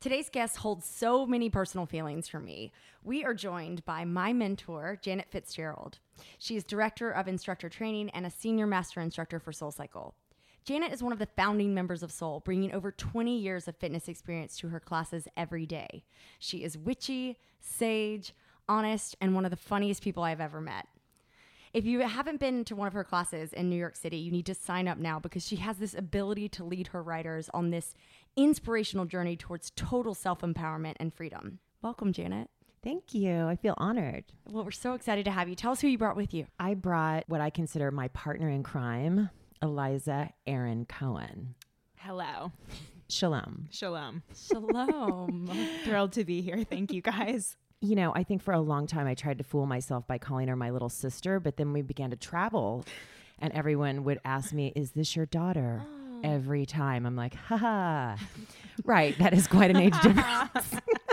Today's guest holds so many personal feelings for me. We are joined by my mentor, Janet Fitzgerald. She is Director of Instructor Training and a Senior Master Instructor for SoulCycle. Janet is one of the founding members of Soul, bringing over 20 years of fitness experience to her classes every day. She is witchy, sage, honest, and one of the funniest people I've ever met. If you haven't been to one of her classes in New York City, you need to sign up now because she has this ability to lead her writers on this inspirational journey towards total self empowerment and freedom. Welcome, Janet. Thank you. I feel honored. Well, we're so excited to have you. Tell us who you brought with you. I brought what I consider my partner in crime, Eliza Aaron Cohen. Hello. Shalom. Shalom. Shalom. Thrilled to be here. Thank you guys. You know, I think for a long time I tried to fool myself by calling her my little sister, but then we began to travel and everyone would ask me, Is this your daughter? Oh. Every time. I'm like, ha ha. right. That is quite an age difference.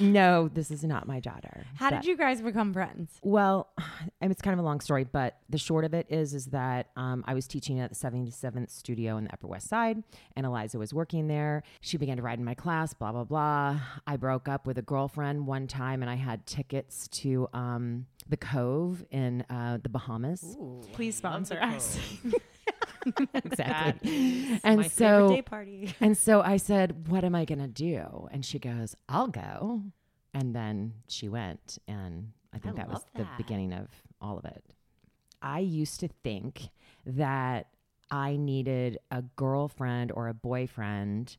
no, this is not my daughter. How But- did you guys become friends? Well, and it's kind of a long story, but the short of it is, is that um, I was teaching at the 77th studio in the Upper West Side, and Eliza was working there. She began to ride in my class, blah blah blah. I broke up with a girlfriend one time, and I had tickets to um, the Cove in uh, the Bahamas. Please sponsor us. exactly. And so, and so I said, "What am I gonna do?" And she goes, "I'll go." And then she went, and I think I that was love the beginning of all of it. I used to think that I needed a girlfriend or a boyfriend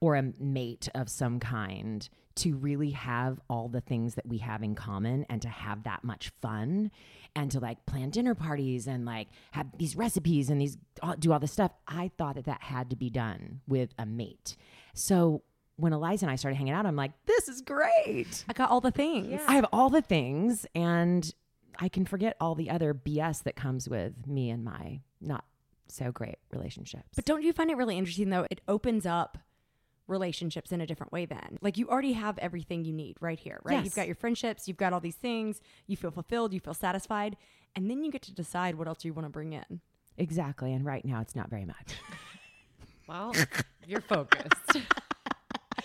or a mate of some kind to really have all the things that we have in common and to have that much fun and to like plan dinner parties and like have these recipes and these do all this stuff. I thought that that had to be done with a mate. So when Eliza and I started hanging out, I'm like, this is great. I got all the things. I have all the things and I can forget all the other BS that comes with me and my not so great relationships. But don't you find it really interesting though? It opens up relationships in a different way then. Like you already have everything you need right here, right? Yes. You've got your friendships, you've got all these things, you feel fulfilled, you feel satisfied, and then you get to decide what else you want to bring in. exactly. And right now it's not very much. Well, you're focused.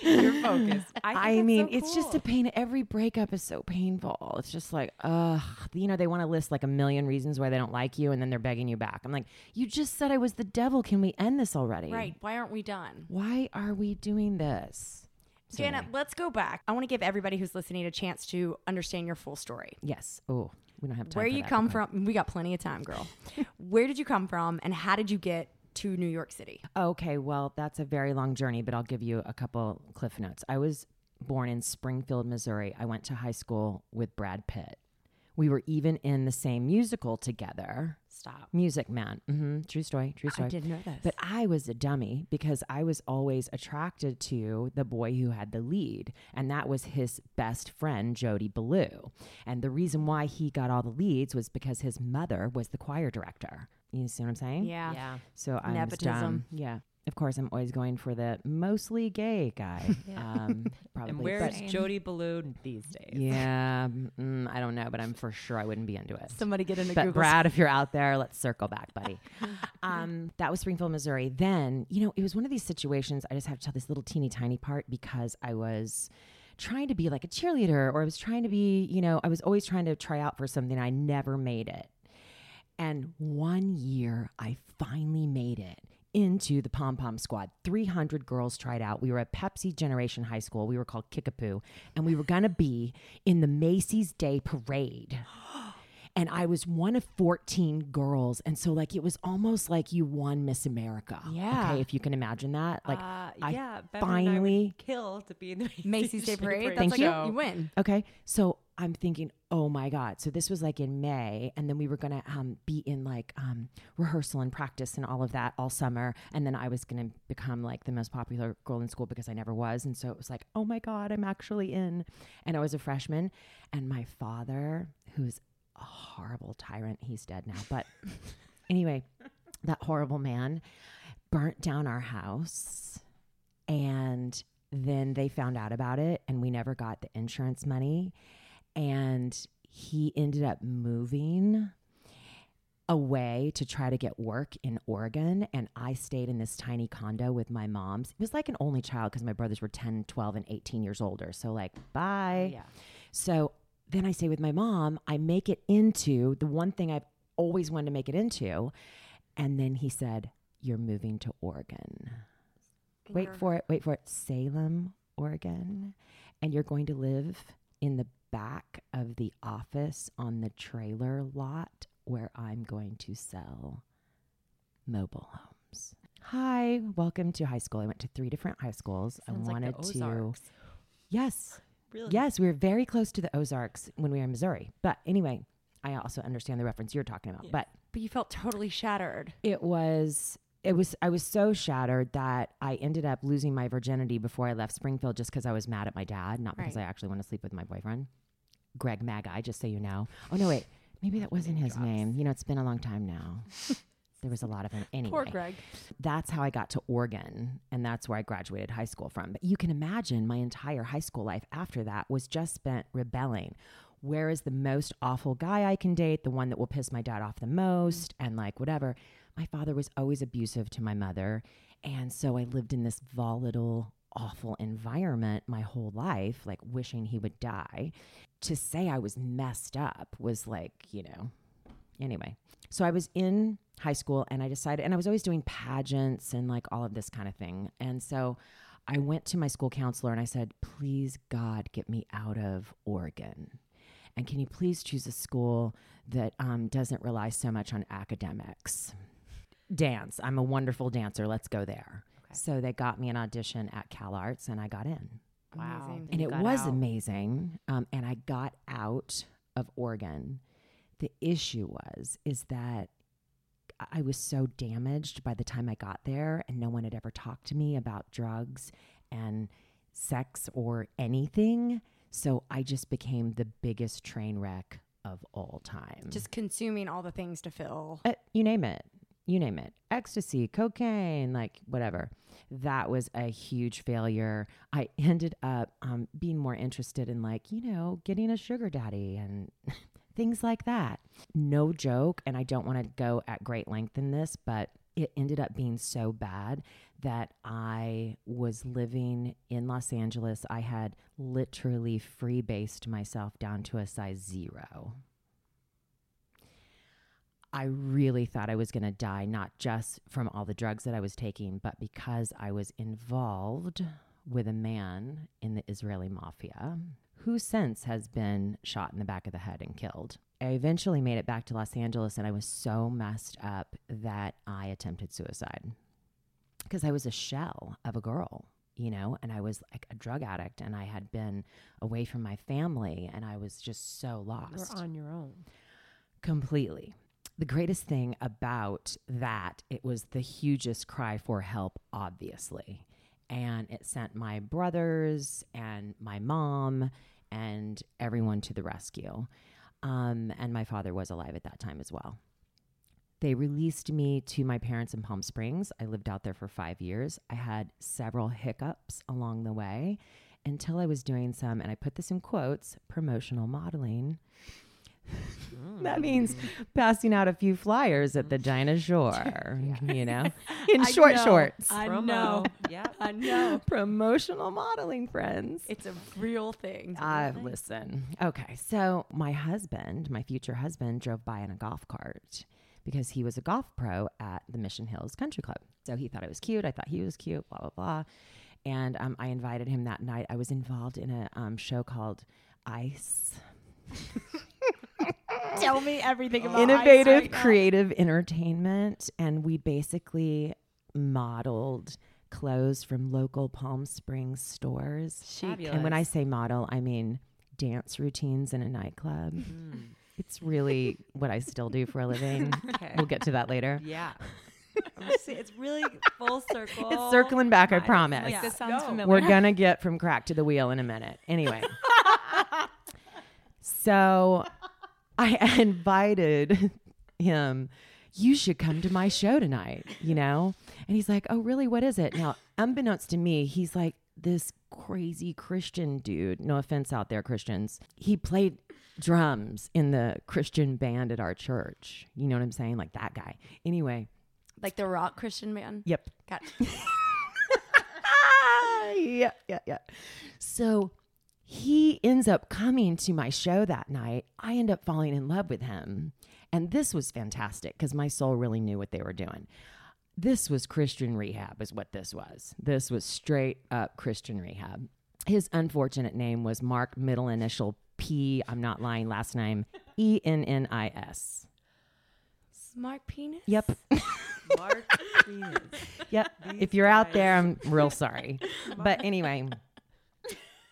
you're focused. I, I mean, so it's just a pain. Every breakup is so painful. It's just like, ugh, you know, they want to list like a million reasons why they don't like you and then they're begging you back. I'm like, you just said I was the devil. Can we end this already? Right. Why aren't we done? Why are we doing this? So Janet, anyway, let's go back. I want to give everybody who's listening a chance to understand your full story. yes. Oh, we don't have time. Where you come from, we got plenty of time, girl. Where did you come from and how did you get to New York City? Okay, well, that's a very long journey, but I'll give you a couple cliff notes. I was born in Springfield, Missouri. I went to high school with Brad Pitt. We were even in the same musical together. Stop. Music Man. Mm-hmm. True story. True story. I didn't know this. But I was a dummy because I was always attracted to the boy who had the lead, and that was his best friend, Jody Ballou. And the reason why he got all the leads was because his mother was the choir director. You see what I'm saying? yeah. Yeah. So I was Nepotism. dumb. Yeah. Of course, I'm always going for the mostly gay guy. um, probably. And but- where's Jody Ballou these days? yeah, mm, I don't know, but I'm for sure I wouldn't be into it. Somebody get into But Google. Brad, if you're out there, let's circle back, buddy. um, that was Springfield, Missouri. Then, you know, it was one of these situations. I just have to tell this little teeny tiny part because I was trying to be like a cheerleader, or I was trying to be, you know, I was always trying to try out for something. I never made it. And one year, I finally made it into the pom pom squad. 300 girls tried out. We were at Pepsi Generation High School. We were called Kickapoo, and we were going to be in the Macy's Day Parade. And I was one of 14 girls. And so, like, it was almost like you won Miss America. Yeah. Okay. If you can imagine that. Like, uh, I yeah, Bevan and I finally- would kill to be in the Macy's Day Parade. That's Thank like, you. You win. Okay. So I'm thinking, oh my God. So this was like in May. And then we were going to um, be in like um, rehearsal and practice and all of that all summer. And then I was going to become like the most popular girl in school because I never was. And so it was like, oh my God, I'm actually in. And I was a freshman. And my father, who's a horrible tyrant, he's dead now. But anyway, that horrible man burnt down our house. And then they found out about it and we never got the insurance money and he ended up moving away to try to get work in Oregon. And I stayed in this tiny condo with my moms. It was like an only child because my brothers were 10, 12, and 18 years older. So, like, bye. Yeah. So then I stay with my mom. I make it into the one thing I've always wanted to make it into. And then he said, You're moving to Oregon. Wait for it. Wait for it. Salem, Oregon. And you're going to live in the back of the office on the trailer lot where I'm going to sell mobile homes. Hi, welcome to high school. I went to three different high schools. Sounds I like wanted to. Yes. Really? Yes, we were very close to the Ozarks when we were in Missouri. But anyway, I also understand the reference you're talking about. Yes. But But you felt totally shattered. it was it was I was so shattered that I ended up losing my virginity before I left Springfield just because I was mad at my dad, not because Right. I actually want to sleep with my boyfriend. Greg Magai, just so you know. Oh no, wait. Maybe that wasn't oh, his name. You know, it's been a long time now. there was a lot of him. Anyway, Poor Greg. that's how I got to Oregon, and that's where I graduated high school from. But you can imagine my entire high school life after that was just spent rebelling. Where is the most awful guy I can date? The one that will piss my dad off the most, and like whatever. My father was always abusive to my mother, and so I lived in this volatile, awful environment my whole life, like wishing he would die. To say I was messed up was like, you know, anyway. So I was in high school and I decided, and I was always doing pageants and like all of this kind of thing. And so I went to my school counselor and I said, please, God, get me out of Oregon. And can you please choose a school that um, doesn't rely so much on academics? Dance. I'm a wonderful dancer. Let's go there. Okay. So they got me an audition at Cal Arts and I got in Wow. Amazing. and You it was out. amazing um, and i got out of oregon the issue was is that I- i was so damaged by the time i got there and no one had ever talked to me about drugs and sex or anything so i just became the biggest train wreck of all time Just consuming all the things to fill. uh, you name it you name it ecstasy cocaine like whatever that was a huge failure i ended up um, being more interested in like you know getting a sugar daddy and things like that no joke and i don't want to go at great length in this but it ended up being so bad that I was living in Los Angeles. I had literally free based myself down to a size zero. I really thought I was going to die, not just from all the drugs that I was taking, but because I was involved with a man in the Israeli mafia who since has been shot in the back of the head and killed. I eventually made it back to Los Angeles and I was so messed up that I attempted suicide because I was a shell of a girl, you know, and I was like a drug addict and I had been away from my family and I was just so lost You're on your own. completely the greatest thing about that it was the hugest cry for help obviously. And it sent my brothers and my mom and everyone to the rescue. Um, and my father was alive at that time as well. They released me to my parents in palm springs. I lived out there for five years. I had several hiccups along the way until i was doing some and i put this in quotes promotional modeling that means passing out a few flyers at the Dinah Shore, you know, in I short know. shorts. I Promo. know. Yeah. I know. Promotional modeling, friends. It's a real thing. Uh, listen. Okay. So my husband, my future husband, drove by in a golf cart because he was a golf pro at the Mission Hills Country Club. So he thought I was cute. I thought he was cute, blah, blah, blah. And um, I invited him that night. I was involved in a um, show called Ice. Tell me everything about innovative ice right now. creative entertainment and we basically modeled clothes from local palm springs stores Chic. and when i say model i mean dance routines in a nightclub Mm. it's really what i still do for a living Okay. we'll get to that later Yeah. I'm just saying, it's really full circle. it's circling back i promise Like, Yeah. this sounds Go. familiar. we're gonna get from crack to the wheel in a minute anyway so i invited him you should come to my show tonight you know and he's like oh really what is it now unbeknownst to me he's like this crazy christian dude no offense out there christians he played drums in the Christian band at our church. You know what I'm saying? Like that guy. Anyway, Like the rock Christian band. yep. Got yeah, yeah, yeah. So he ends up coming to my show that night. I end up falling in love with him. And this was fantastic because my soul really knew what they were doing. This was Christian rehab, is what this was. This was straight up Christian rehab. His unfortunate name was Mark, middle initial P. I'm not lying, last name E N N I S. smart penis. Yep. Mark Venus. Yep. These if you're out there, I'm real sorry. But anyway,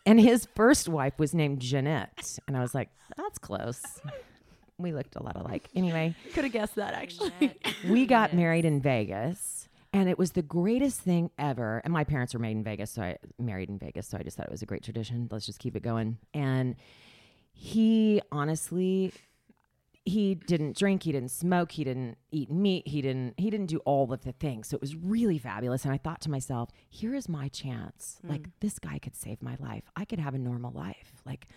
and his first wife was named Jeanette. And I was like, that's close. We looked a lot alike. Anyway, Could have guessed that actually. we got married in Vegas. And it was the greatest thing ever. And my parents were made in Vegas, so I married in Vegas. So I just thought it was a great tradition. Let's just keep it going. And he honestly, he didn't drink, he didn't smoke, he didn't eat meat, he didn't he didn't do all of the things. So it was really fabulous. And I thought to myself, here is my chance. Hmm. Like this guy could save my life. I could have a normal life. Like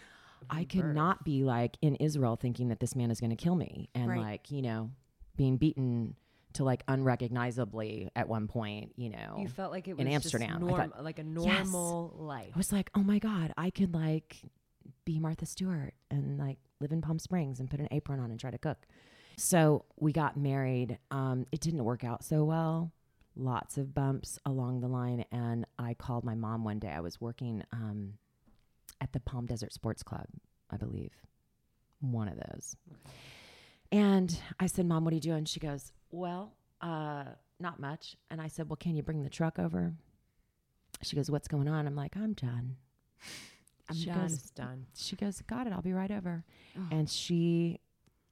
I could not be like in Israel thinking that this man is going to kill me and Right. like, you know, being beaten to like unrecognizably at one point, you know. You felt like it was in Amsterdam. Norm, thought, like a Yes. normal life. I was like, oh my God, I could like be Martha Stewart and like live in Palm Springs and put an apron on and try to cook. So we got married. Um, it didn't work out so well. Lots of bumps along the line. And I called my mom one day. I was working um, at the Palm Desert Sports Club, I believe. One of those. And I said, Mom, what are you doing? She goes, Well, uh, not much. And I said, Well, can you bring the truck over? She goes, What's going on? I'm like, I'm done. I'm she done. Goes, It's done. she goes, Got it. I'll be right over. Oh. And she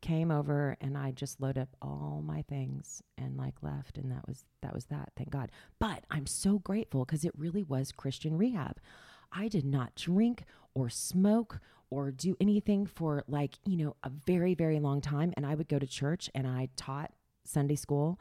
came over and I just loaded up all my things and like left and that was that was that thank God but I'm so grateful because it really was Christian rehab I did not drink or smoke or do anything for like you know a very very long time and I would go to church and I taught Sunday school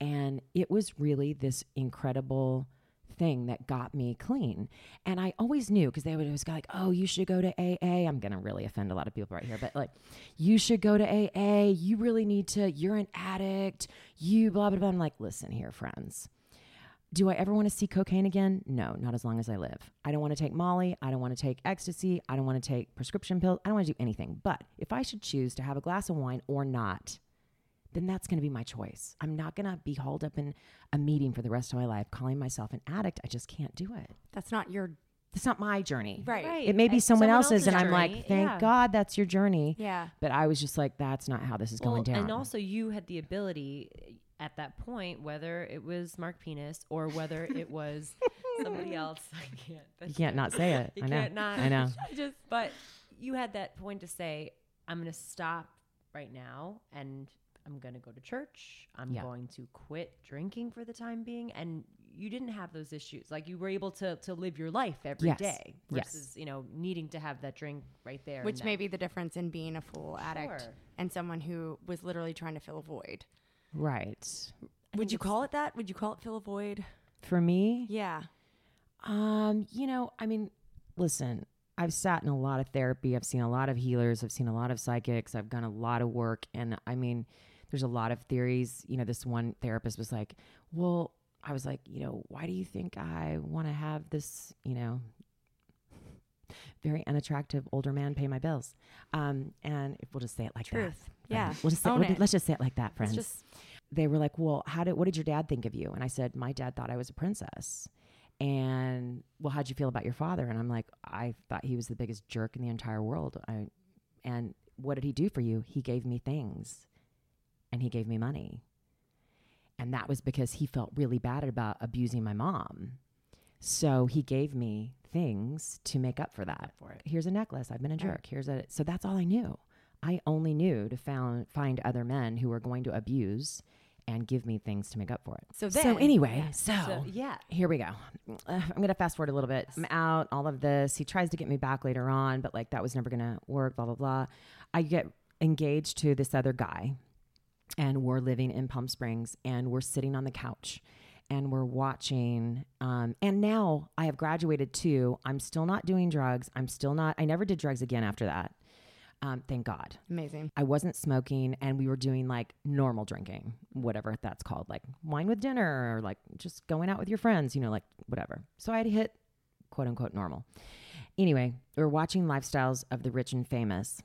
and it was really this incredible thing that got me clean. And I always knew because they would always go like, "Oh, you should go to AA." I'm gonna really offend a lot of people right here, but like, you should go to AA. You really need to. You're an addict. You blah blah blah. I'm like, listen here, friends. Do I ever want to see cocaine again? No, not as long as I live. I don't want to take Molly. I don't want to take ecstasy. I don't want to take prescription pills. I don't want to do anything. But if I should choose to have a glass of wine or not, then that's going to be my choice. I'm not going to be hauled up in a meeting for the rest of my life calling myself an addict. I just can't do it. That's not your that's not my journey. right. Right. It may be someone, someone else's, and else's I'm like, thank Yeah. God that's your journey. Yeah. But I was just like, that's not how this is Well, going down. And also, you had the ability eh, at that point, whether it was Mark Penis or whether it was somebody else. I can't. you can't not- not say it. You I know. can't not. I know. I just, but you had that point to say, I'm going to stop right now and I'm going to go to church. I'm Yeah. going to quit drinking for the time being. And you didn't have those issues. Like you were able to, to live your life every day Yes. Yes. versus, you know, needing to have that drink right there. Which may be the difference in being a full addict and someone who was literally trying to fill a void. Right. Would you call it that? Would you call it fill a void? For me, Yeah. Um, you know, I mean, listen, I've sat in a lot of therapy. I've seen a lot of healers. I've seen a lot of psychics. I've done a lot of work. And I mean, there's a lot of theories. You know, this one therapist was like, well, I was like, you know, why do you think I want to have this, you know, very unattractive older man pay my bills? Um, and we'll just say it like that. Truth. Yeah. Right. We'll just say, we'll- let's just say it like that, friends just they were like, "Well, how did what did your dad think of you?" And I said, "My dad thought I was a princess." And well, how'd you feel about your father? And I'm like, I thought he was the biggest jerk in the entire world. I, and what did he do for you? He gave me things, and he gave me money. And that was because he felt really bad about abusing my mom. So he gave me things to make up for that. for it. Here's a necklace. I've been a jerk. Here's a so that's all I knew. I only knew to found, find other men who were going to abuse and give me things to make up for it. So so anyway, yeah. so, So, yeah. here we go. Uh, I'm gonna fast forward a little bit. I'm out. All of this. He tries to get me back later on, but like that was never gonna work. Blah blah blah. I get engaged to this other guy, and we're living in Palm Springs, and we're sitting on the couch, and we're watching. Um, and now I have graduated too. I'm still not doing drugs. I'm still not. I never did drugs again after that. Um, thank God. Amazing. I wasn't smoking and we were doing like normal drinking, whatever that's called, like wine with dinner or like just going out with your friends, you know, like whatever. So I had hit quote unquote normal. Anyway, we're watching Lifestyles of the Rich and Famous.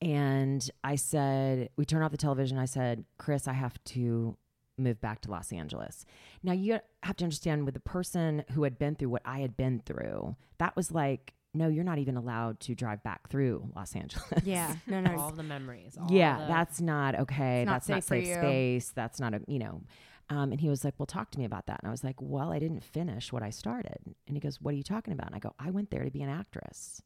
And I said, we turned off the television. I said, Chris, I have to move back to Los Angeles. Now, you have to understand with the person who had been through what I had been through, that was like, no, you're not even allowed to drive back through Los Angeles. Yeah. No, no. all the memories. All yeah, the- that's not okay. Not that's not safe for safe space. That's not a, you know. Um, and he was like, well, talk to me about that. And I was like, well, I didn't finish what I started. And he goes, what are you talking about? And I go, I went there to be an actress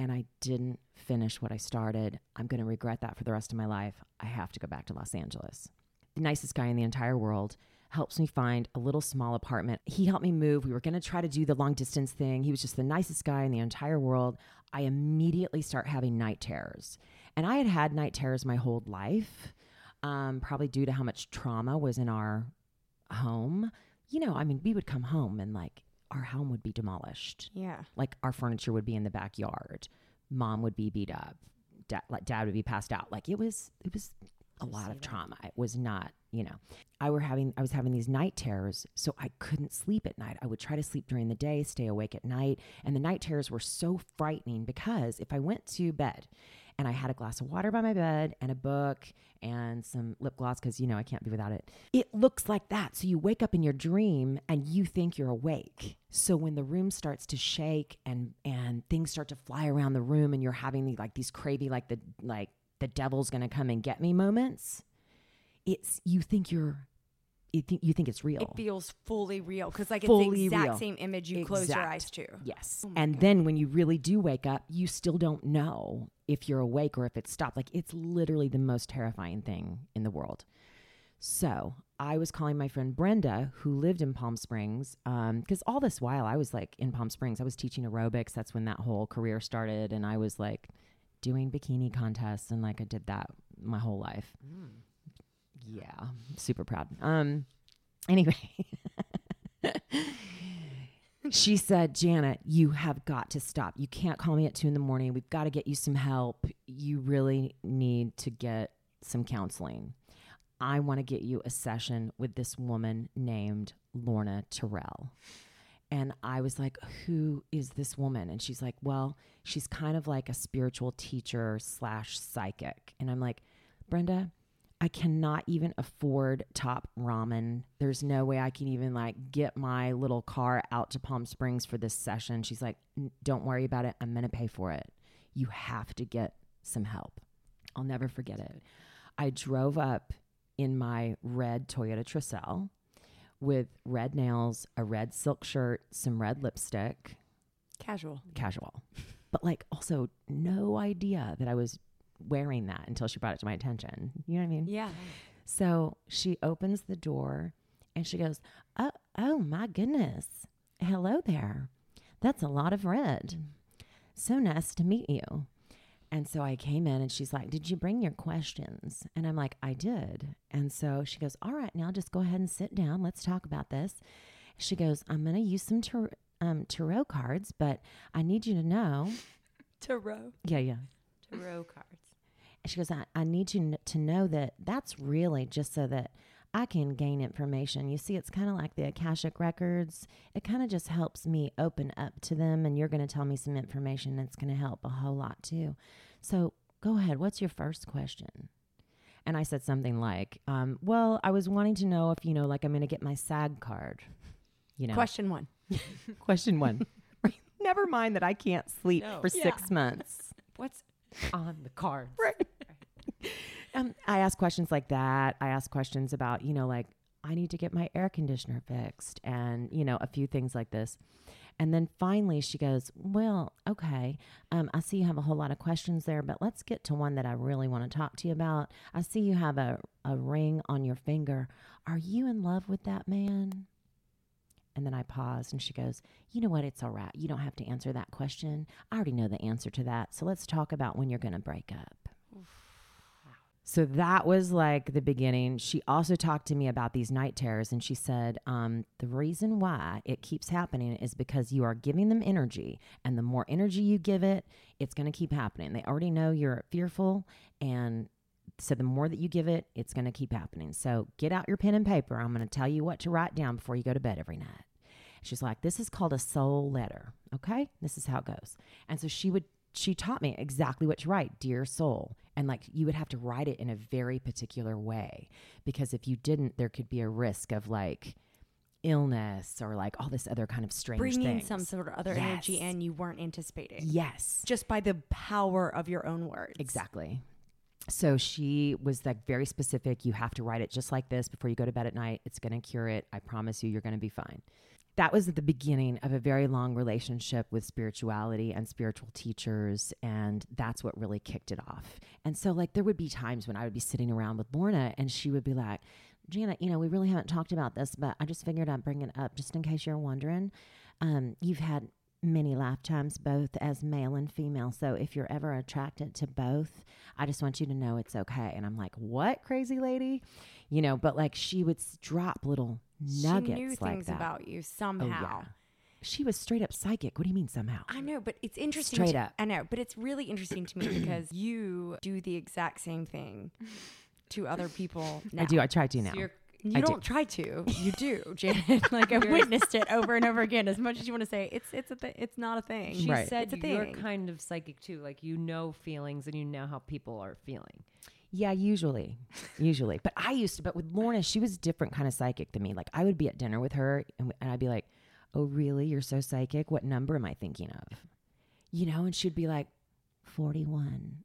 and I didn't finish what I started. I'm going to regret that for the rest of my life. I have to go back to Los Angeles. The nicest guy in the entire world helps me find a little small apartment. He helped me move. We were going to try to do the long distance thing. He was just the nicest guy in the entire world. I immediately start having night terrors. And I had had night terrors my whole life, um, probably due to how much trauma was in our home. You know, I mean, we would come home and like our home would be demolished. Yeah. like our furniture would be in the backyard. Mom would be beat up. Dad, like dad would be passed out. Like it was it was a lot of trauma. It was not you know. I were having i was having these night terrors so i couldn't sleep at night. I would try to sleep during the day stay awake at night and the night terrors were so frightening because if i went to bed and i had a glass of water by my bed and a book and some lip gloss because you know i can't be without it. It looks like that. So you wake up in your dream and you think you're awake. So when the room starts to shake and and things start to fly around the room and you're having the, like these crazy like the like the devil's gonna come and get me moments it's you think you're you think you think it's real It feels fully real because like it's the exact real. same image you close your eyes to. Yes. Oh and then when you really do wake up, you still don't know if you're awake or if it's stopped. Like it's literally the most terrifying thing in the world. So I was calling my friend Brenda, who lived in Palm Springs, um, because all this while I was like in Palm Springs. I was teaching aerobics. That's when that whole career started. And I was like doing bikini contests and like I did that my whole life. Mm. Yeah, super proud. Um, anyway, she said, Janet, you have got to stop. You can't call me at two in the morning. We've got to get you some help. You really need to get some counseling. I want to get you a session with this woman named Lorna Terrell. And I was like, Who is this woman? And she's like, Well, she's kind of like a spiritual teacher slash psychic. And I'm like, Brenda, I cannot even afford top ramen. There's no way I can even like get my little car out to Palm Springs for this session. She's like, Don't worry about it. I'm going to pay for it. You have to get some help. I'll never forget it. I drove up in my red Toyota Tercel with red nails, a red silk shirt, some red lipstick, Casual. casual. But like also no idea that I was wearing that until she brought it to my attention. You know what I mean? Yeah. So she opens the door and she goes, Oh, oh my goodness. Hello there. That's a lot of red. So nice to meet you. And so I came in and she's like, Did you bring your questions? And I'm like, I did. And so she goes, All right, now just go ahead and sit down. Let's talk about this. She goes, I'm going to use some tar- um, tarot cards, but I need you to know. Tarot. Yeah, yeah. tarot cards. And she goes, I, I need you to know that that's really just so that I can gain information. You see, it's kind of like the Akashic Records. It kind of just helps me open up to them, and you're going to tell me some information that's going to help a whole lot too. So go ahead. What's your first question? And I said something like, um, Well, I was wanting to know if, you know, like I'm going to get my SAG card. You know, Question one. question one. Never mind that I can't sleep No. for six months. What's on the cards? Um, I ask questions like that. I ask questions about, you know, like I need to get my air conditioner fixed and, you know, a few things like this. And then finally she goes, Well, okay. Um, I see you have a whole lot of questions there, but let's get to one that I really want to talk to you about. I see you have a, a ring on your finger. Are you in love with that man? And then I paused and she goes, You know what? It's all right. You don't have to answer that question. I already know the answer to that. So let's talk about when you're going to break up. So that was like the beginning. She also talked to me about these night terrors, and she said um, the reason why it keeps happening is because you are giving them energy, and the more energy you give it, it's going to keep happening. They already know you're fearful, and so the more that you give it, it's going to keep happening. So get out your pen and paper. I'm going to tell you what to write down before you go to bed every night. She's like, this is called a soul letter. Okay, this is how it goes. And so she would she taught me exactly what to write, dear soul. And like you would have to write it in a very particular way because if you didn't, there could be a risk of like illness or like all this other kind of strange Bringing things. some sort of other energy Yes. in you weren't anticipating. Yes. Just by the power of your own words. Exactly. So she was like very specific. You have to write it just like this before you go to bed at night. It's going to cure it. I promise you, you're going to be fine. That was the beginning of a very long relationship with spirituality and spiritual teachers. And that's what really kicked it off. And so, like, there would be times when I would be sitting around with Lorna and she would be like, Janet, you know, we really haven't talked about this, but I just figured I'd bring it up just in case you're wondering. Um, you've had many lifetimes, both as male and female. So if you're ever attracted to both, I just want you to know it's okay. And I'm like, what, crazy lady? You know, but like she would drop little nuggets she knew like things that. about you oh, somehow. yeah. She was straight up psychic. What do you mean somehow? I know, but it's interesting. Straight to- up. I know, but it's really interesting to me because you do the exact same thing to other people. Now. I do. I try to now. So you're You I do. don't try to. You do, Janet. like I've witnessed it over and over again. As much as you want to say it's it's a th- it's not a thing. She Right. said It's a you're kind of psychic too. Like you know feelings and you know how people are feeling. Yeah, usually, usually. But I used to. But with Lorna, she was a different kind of psychic than me. Like I would be at dinner with her, and, and I'd be like, "Oh, really? You're so psychic? What number am I thinking of?" You know, and she'd be like, 41.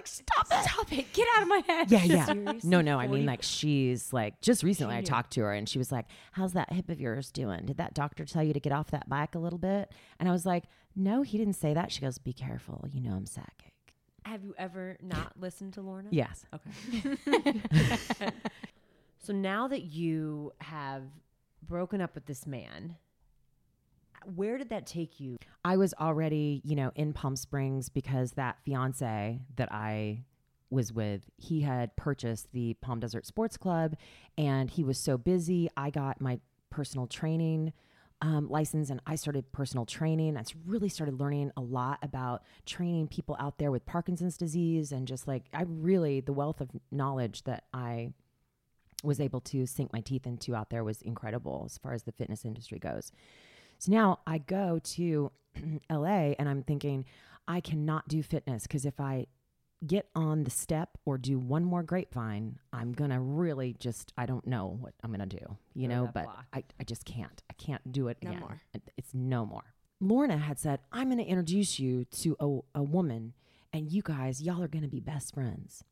Like, "Stop it! Stop it! Get out of my head. Yeah, yeah. Seriously? No, no. I mean, like she's like just recently. I talked to her, and she was like, "How's that hip of yours doing? Did that doctor tell you to get off that bike a little bit?" And I was like, "No, he didn't say that." She goes, "Be careful. You know I'm psychic." Have you ever not listened to Lorna? Yes. Okay. so now that you have broken up with this man, where did that take you? I was already, you know, in Palm Springs because that fiance that I was with, he had purchased the Palm Desert Sports Club and he was so busy. I got my personal training um, license and I started personal training. I really started learning a lot about training people out there with Parkinson's disease and just like, I really, the wealth of knowledge that I was able to sink my teeth into out there was incredible as far as the fitness industry goes. So now I go to LA and I'm thinking, I cannot do fitness because if I get on the step or do one more grapevine, I'm going to really just, I don't know what I'm going to do, you Throw know, but block. I, I just can't. I can't do it No again. more. It's no more. Lorna had said, I'm going to introduce you to a, a woman and you guys, y'all are going to be best friends.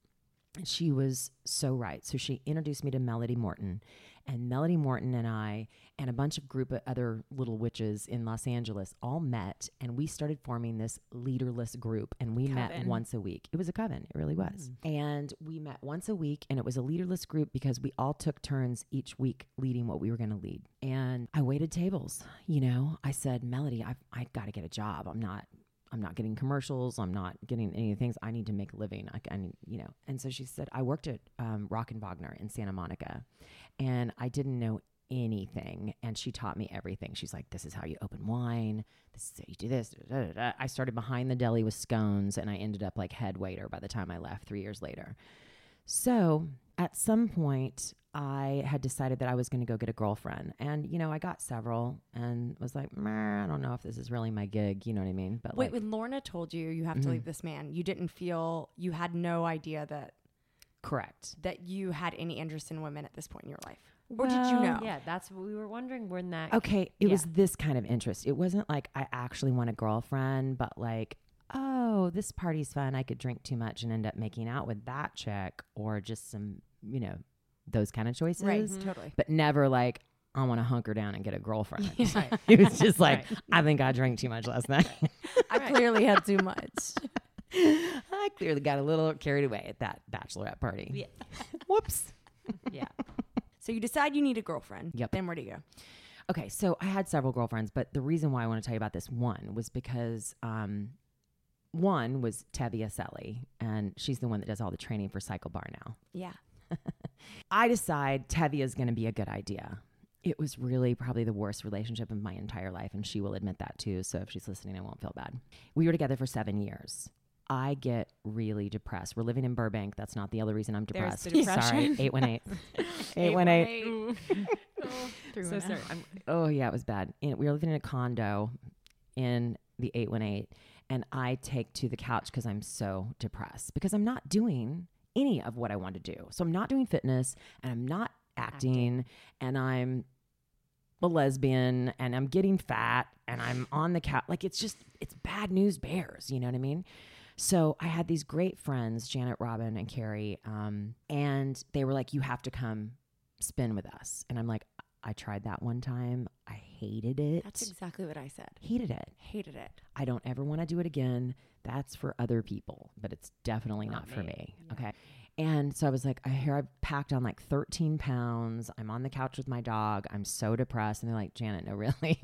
And she was so right. So she introduced me to Melody Morton. And Melody Morton and I and a bunch of group of other little witches in Los Angeles all met and we started forming this leaderless group and we met once a week. It was a coven, it really was. And we met once a week and it was a leaderless group because we all took turns each week leading what we were going to lead. And I waited tables, you know. I said, "Melody, I've I got to get a job. I'm not I'm not getting commercials. I'm not getting any of the things. I need to make a living. I, I need, you know. And so she said, I worked at um, Rockenwagner in Santa Monica, and I didn't know anything. And she taught me everything. She's like, this is how you open wine. This is how you do this. da, da, da, da. I started behind the deli with scones, and I ended up like head waiter by the time I left three years later. So at some point, I had decided that I was going to go get a girlfriend. And, you know, I got several and was like, "Meh, I don't know if this is really my gig. You know what I mean? But Wait, like, when Lorna told you you have to Mhm. leave this man, you didn't feel you had no idea that correct. that you had any interest in women at this point in your life, or did you know? Yeah, that's what we were wondering when that. Okay, it was this kind of interest. It wasn't like I actually want a girlfriend, but like, oh, this party's fun. I could drink too much and end up making out with that chick, or just some, you know, those kind of choices. Right, Mhm. totally. But never like I want to hunker down and get a girlfriend. Right. it was just like Right. I think I drank too much last night. I clearly had too much. I clearly got a little carried away at that bachelorette party. Yeah. Whoops. Yeah. So you decide you need a girlfriend. Yep. Then where do you go? Okay, so I had several girlfriends, but the reason why I want to tell you about this one was because um, one was Tevia Selly, and she's the one that does all the training for CycleBar now. Yeah. I decide Tevia is going to be a good idea. It was really probably the worst relationship of my entire life, and she will admit that too. So if she's listening, I won't feel bad. We were together for seven years. I get really depressed. We're living in Burbank. That's not the other reason I'm depressed. the Sorry, depression. 818. 818. So sorry. F. I'm, oh yeah, it was bad. And we were living in a condo in the 818 and I take to the couch because I'm so depressed because I'm not doing any of what I want to do. So I'm not doing fitness and I'm not acting, and I'm a lesbian and I'm getting fat and I'm on the couch. Like it's just it's bad news bears, you know what I mean? So I had these great friends, Janet, Robin, and Carrie, um, and they were like, "You have to come spin with us." And I'm like, "I tried that one time. I hated it. That's exactly what I said. hated it. Hated it. I don't ever want to do it again. That's for other people, but it's definitely not, Not for me. me. Okay. And so I was like, I hear I've packed on like 13 pounds. I'm on the couch with my dog. I'm so depressed. And they're like, Janet, no, really?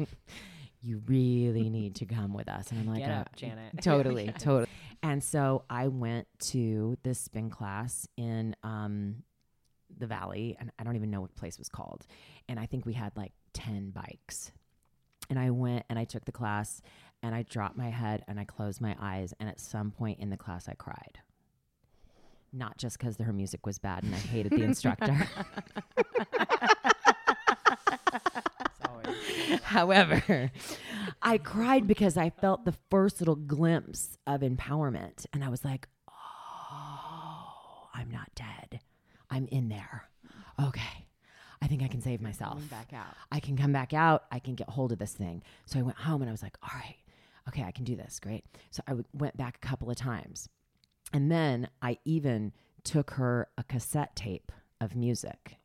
You really need to come with us. And I'm like, Get "Uh, up, Janet. totally, totally. And so I went to this spin class in um, the valley, and I don't even know what place was called. And I think we had like 10 bikes. And I went and I took the class, and I dropped my head and I closed my eyes. And at some point in the class, I cried. Not just because her music was bad and I hated the instructor. However, I cried because I felt the first little glimpse of empowerment. And I was like, oh, I'm not dead. I'm in there. Okay. I think I can save myself. Coming back out. I can come back out. I can get hold of this thing. So I went home and I was like, all right, okay, I can do this. Great. So I w- went back a couple of times. And then I even took her a cassette tape of music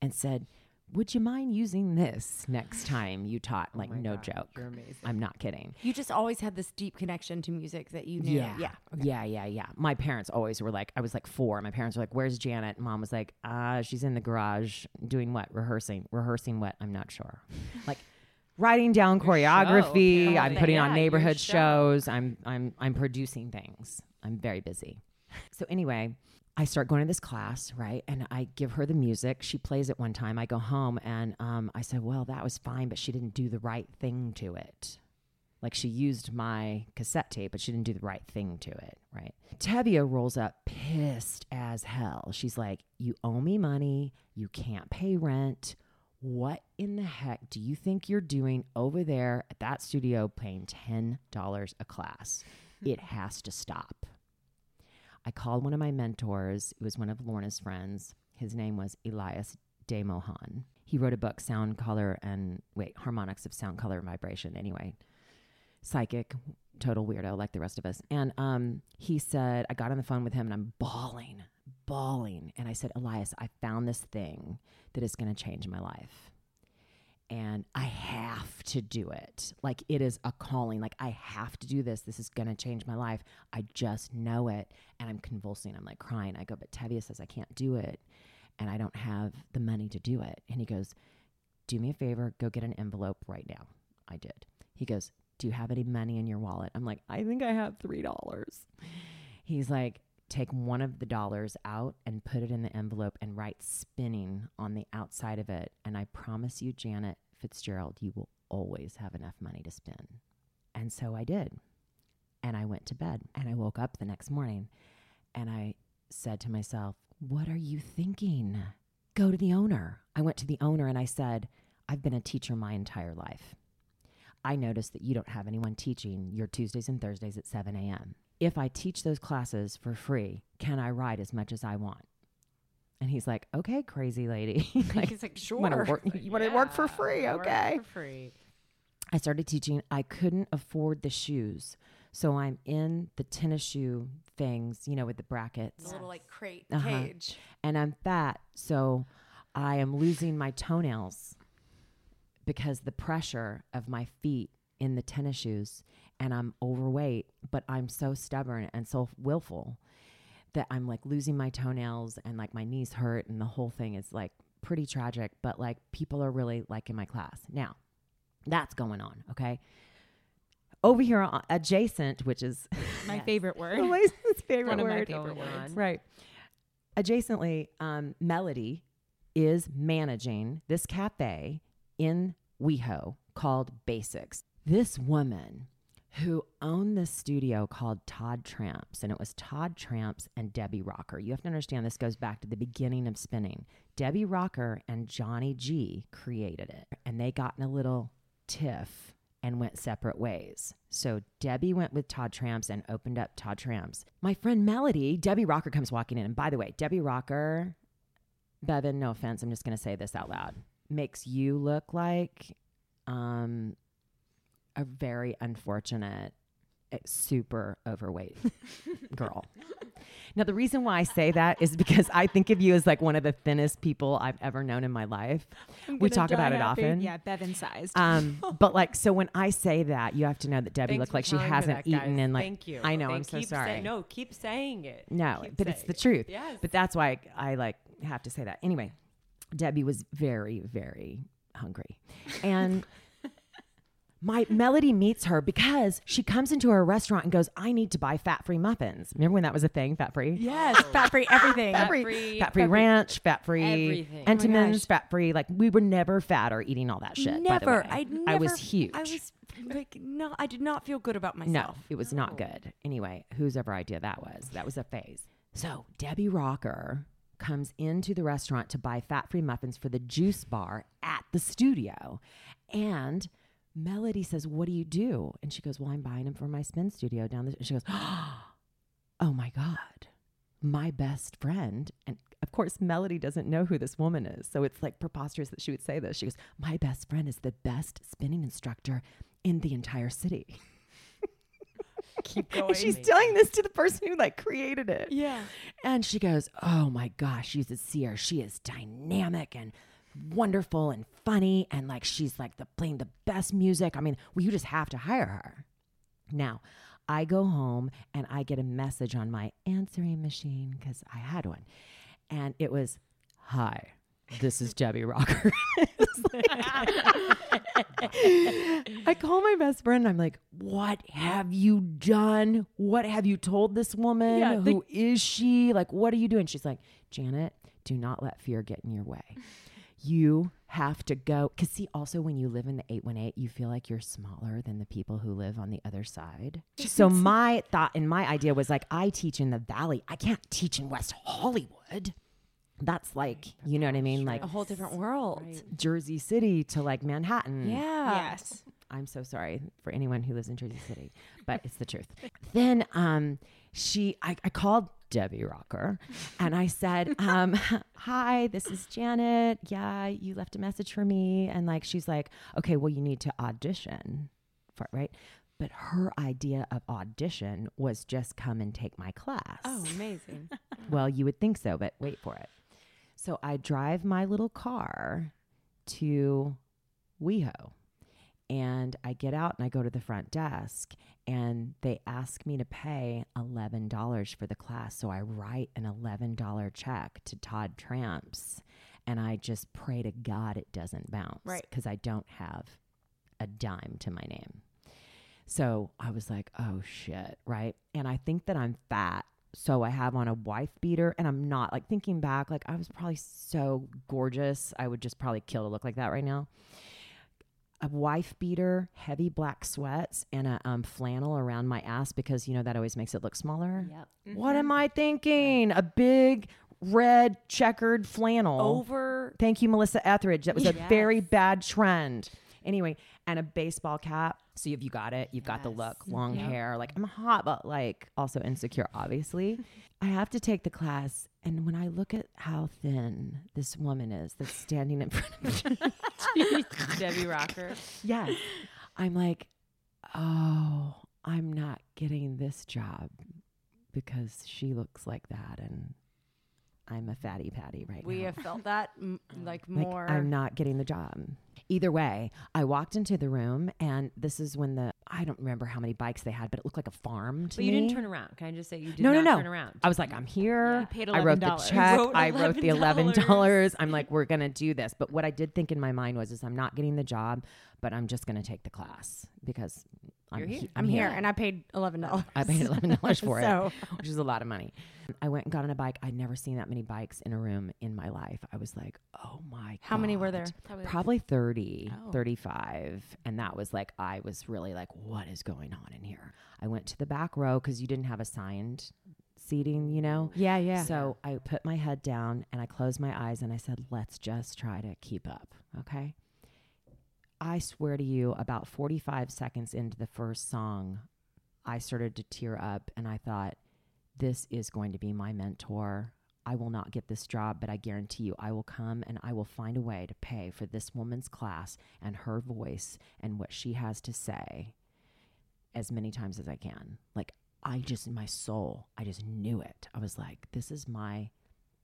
and said, would you mind using this next time you taught? Like, Oh no God, joke. You're amazing. I'm not kidding. You just always had this deep connection to music that you knew. Yeah. Yeah. Yeah, yeah, yeah. My parents always were like, I was like four. My parents were like, Where's Janet? Mom was like, uh, she's in the garage doing what? Rehearsing. Rehearsing what? I'm not sure. like writing down choreography. show. I'm putting on yeah, your neighborhood show. shows. I'm I'm I'm producing things. I'm very busy. So anyway, I start going to this class, right? And I give her the music. She plays it one time. I go home and um, I said, Well, that was fine, but she didn't do the right thing to it. Like she used my cassette tape, but she didn't do the right thing to it, right? Tevia rolls up pissed as hell. She's like, You owe me money. You can't pay rent. What in the heck do you think you're doing over there at that studio paying $10 a class? It has to stop. I called one of my mentors. It was one of Lorna's friends. His name was Elias De Mohan. He wrote a book, Sound, Color, and wait, Harmonics of Sound, Color, and Vibration. Anyway, psychic, total weirdo like the rest of us. And um, he said, I got on the phone with him and I'm bawling, bawling. And I said, Elias, I found this thing that is going to change my life. And I have to do it. Like it is a calling. Like I have to do this. This is going to change my life. I just know it. And I'm convulsing. I'm like crying. I go, but Tevia says I can't do it. And I don't have the money to do it. And he goes, do me a favor, go get an envelope right now. I did. He goes, Do you have any money in your wallet? I'm like, I think I have $3. He's like, Take one of the dollars out and put it in the envelope and write spinning on the outside of it. And I promise you, Janet Fitzgerald, you will always have enough money to spin. And so I did. And I went to bed and I woke up the next morning and I said to myself, What are you thinking? Go to the owner. I went to the owner and I said, I've been a teacher my entire life. I noticed that you don't have anyone teaching your Tuesdays and Thursdays at 7 a.m. If I teach those classes for free, can I write as much as I want? And he's like, okay, crazy lady. like, He's like, you want to sure. work, you want to work for free. Okay. For free. I started teaching. I couldn't afford the shoes. So I'm in the tennis shoe things, you know, with the brackets. The little like crate Uh-huh. cage. and I'm fat, so I am losing my toenails because the pressure of my feet in the tennis shoes, and I'm overweight, but I'm so stubborn and so willful that I'm like losing my toenails and like my knees hurt, and the whole thing is like pretty tragic. But like people are really liking my class now. That's going on, okay. over here adjacent, which is My Yes. favorite word. Lisa's favorite One of my word. favorite words. Right. Adjacently, um, Melody is managing this cafe in WeHo called Basics. This woman who owned this studio called Todd Tramps, and it was Todd Tramps and Debbie Rocker. You have to understand this goes back to the beginning of spinning. Debbie Rocker and Johnny G created it, and they got in a little tiff and went separate ways. So Debbie went with Todd Tramps and opened up Todd Tramps. My friend Melody, Debbie Rocker comes walking in. And by the way, Debbie Rocker, Bevan, no offense, I'm just going to say this out loud, makes you look like um, a very unfortunate, eh, super overweight girl. Now, the reason why I say that is because I think of you as like one of the thinnest people I've ever known in my life. We talk about it often. Yeah, Bevan sized. Um, but like, so when I say that, you have to know that Debbie Thanks looked like she hasn't that, eaten in like. Thank you. I know. I'm Thank- so keep say- sorry. no, keep saying it. No, Keep but it's the it. truth. Yes. But that's why I, like have to say that. Anyway, Debbie was very, very hungry. And my Melody meets her because she comes into her restaurant and goes, I need to buy fat free muffins. Remember when that was a thing, fat free? Yes, fat free everything. Fat free, Fat-free, fat free ranch, fat free everything. Oh my Entenmann's, gosh. fat free. Like we were never fat or eating all that shit. by the Never. way. I never. I was huge. I was like, no, I did not feel good about myself. No, it was not good. Anyway, whose ever idea that was. That was a phase. So Debbie Rocker comes into the restaurant to buy fat free muffins for the juice bar at the studio. And Melody says, What do you do? And she goes, Well, I'm buying them for my spin studio down the. And she goes, Oh my God, my best friend. And of course, Melody doesn't know who this woman is. So it's like preposterous that she would say this. She goes, My best friend is the best spinning instructor in the entire city. keep going. And she's telling this to the person who like created it. Yeah. And she goes, Oh my gosh, she's a seer. She is dynamic and wonderful and funny. And like, she's like the playing the best music. I mean, well, you just have to hire her. Now, I go home and I get a message on my answering machine because I had one. And it was, Hi, this is Debbie Rocker. I call my best friend. I'm like, "What have you done? What have you told this woman? Yeah, the- Who is she? Like, what are you doing?" She's like, "Janet, do not let fear get in your way. You have to go cuz see also when you live in the 818, you feel like you're smaller than the people who live on the other side." so my thought and my idea was like, I teach in the valley. I can't teach in West Hollywood. That's like, you know what I mean? Like A whole different world. Jersey City to like Manhattan. Yeah. yes. I'm so sorry for anyone who lives in Jersey City, but it's the truth. Then um, she, I, I called Debbie Rocker and I said, um, "Hi, this is Janet. Yeah, you left a message for me." And like, she's like, "Okay, well, you need to audition for it, right?" But her idea of audition was just come and take my class. Oh, amazing. Well, you would think so, but wait for it. So I drive my little car to WeHo and I get out and I go to the front desk and they ask me to pay $11 for the class. So I write an $11 check to Todd Tramps and I just pray to God it doesn't bounce. Right. Because I don't have a dime to my name. So I was like, oh shit, right? And I think that I'm fat. So I have on a wife beater and I'm not like thinking back, like I was probably so gorgeous. I would just probably kill to look like that right now. A wife beater, heavy black sweats, and a um, flannel around my ass because you know that always makes it look smaller. Yep. What am I thinking? A big red checkered flannel. Over. Thank you, Melissa Etheridge. That was a Yes. very bad trend. Anyway, and a baseball cap. So if you got it, you've got the look, long Yep. hair. Like I'm hot, but like also insecure, obviously. I have to take the class. And when I look at how thin this woman is that's standing in front of me, Debbie Rocker. yes, I'm like, oh, I'm not getting this job because she looks like that. And I'm a fatty patty right We now. We have felt that m- like Like, more. I'm not getting the job. Either way, I walked into the room, and this is when the I don't remember how many bikes they had, but it looked like a farm to me. But you didn't turn around. Can I just say you did No, no, not no. turn around? I was like, I'm here. You paid I wrote the check. Wrote I wrote the eleven $11. I'm like, we're gonna do this. But what I did think in my mind was, is I'm not getting the job, but I'm just gonna take the class because I'm, You're here. he- I'm here, and I paid eleven dollars. I paid eleven dollars for it, which is a lot of money. I went and got on a bike. I'd never seen that many bikes in a room in my life. I was like, oh my how many were there? Probably, Probably 30, Oh. 35. And that was like, I was really like, what is going on in here? I went to the back row because you didn't have assigned seating, you know? Yeah, yeah. So I put my head down and I closed my eyes and I said, let's just try to keep up. Okay. I swear to you, about 45 seconds into the first song, I started to tear up and I thought, this is going to be my mentor. I will not get this job, but I guarantee you, I will come and I will find a way to pay for this woman's class and her voice and what she has to say as many times as I can. Like, I just, in my soul, I just knew it. I was like, this is my,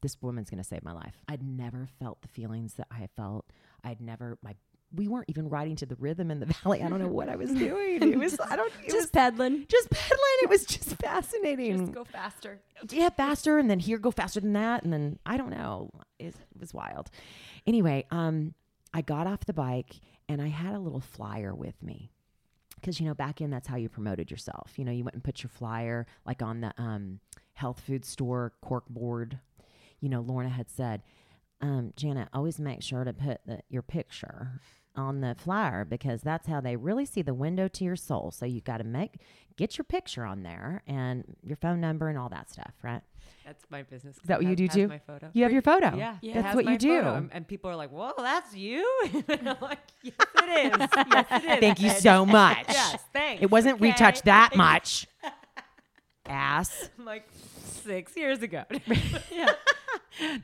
this woman's going to save my life. I'd never felt the feelings that I felt. I'd never, my, we weren't even riding to the rhythm in the valley. I don't know what I was doing. It was, I don't, it just was peddling. just pedaling. It was just fascinating. go faster. yeah, faster, and then here go faster than that, and then I don't know. It, it was wild. Anyway, um, I got off the bike and I had a little flyer with me because you know back in that's how you promoted yourself. You know, you went and put your flyer like on the um, health food store cork board. You know, Lorna had said, um, Janet, always make sure to put the, your picture on the flyer because that's how they really see the window to your soul. So you've got to make get your picture on there and your phone number and all that stuff, right? That's my business. Is that what you do too? My photo. You have your photo. Yeah, Yeah. That's what you do. photo. And, people are like, "Whoa, that's you!" and I'm like, "Yes, it is. Yes, it is." Thank you so much. Yes, thanks. It wasn't Okay. retouched that much. Ass. Like six years ago. yeah.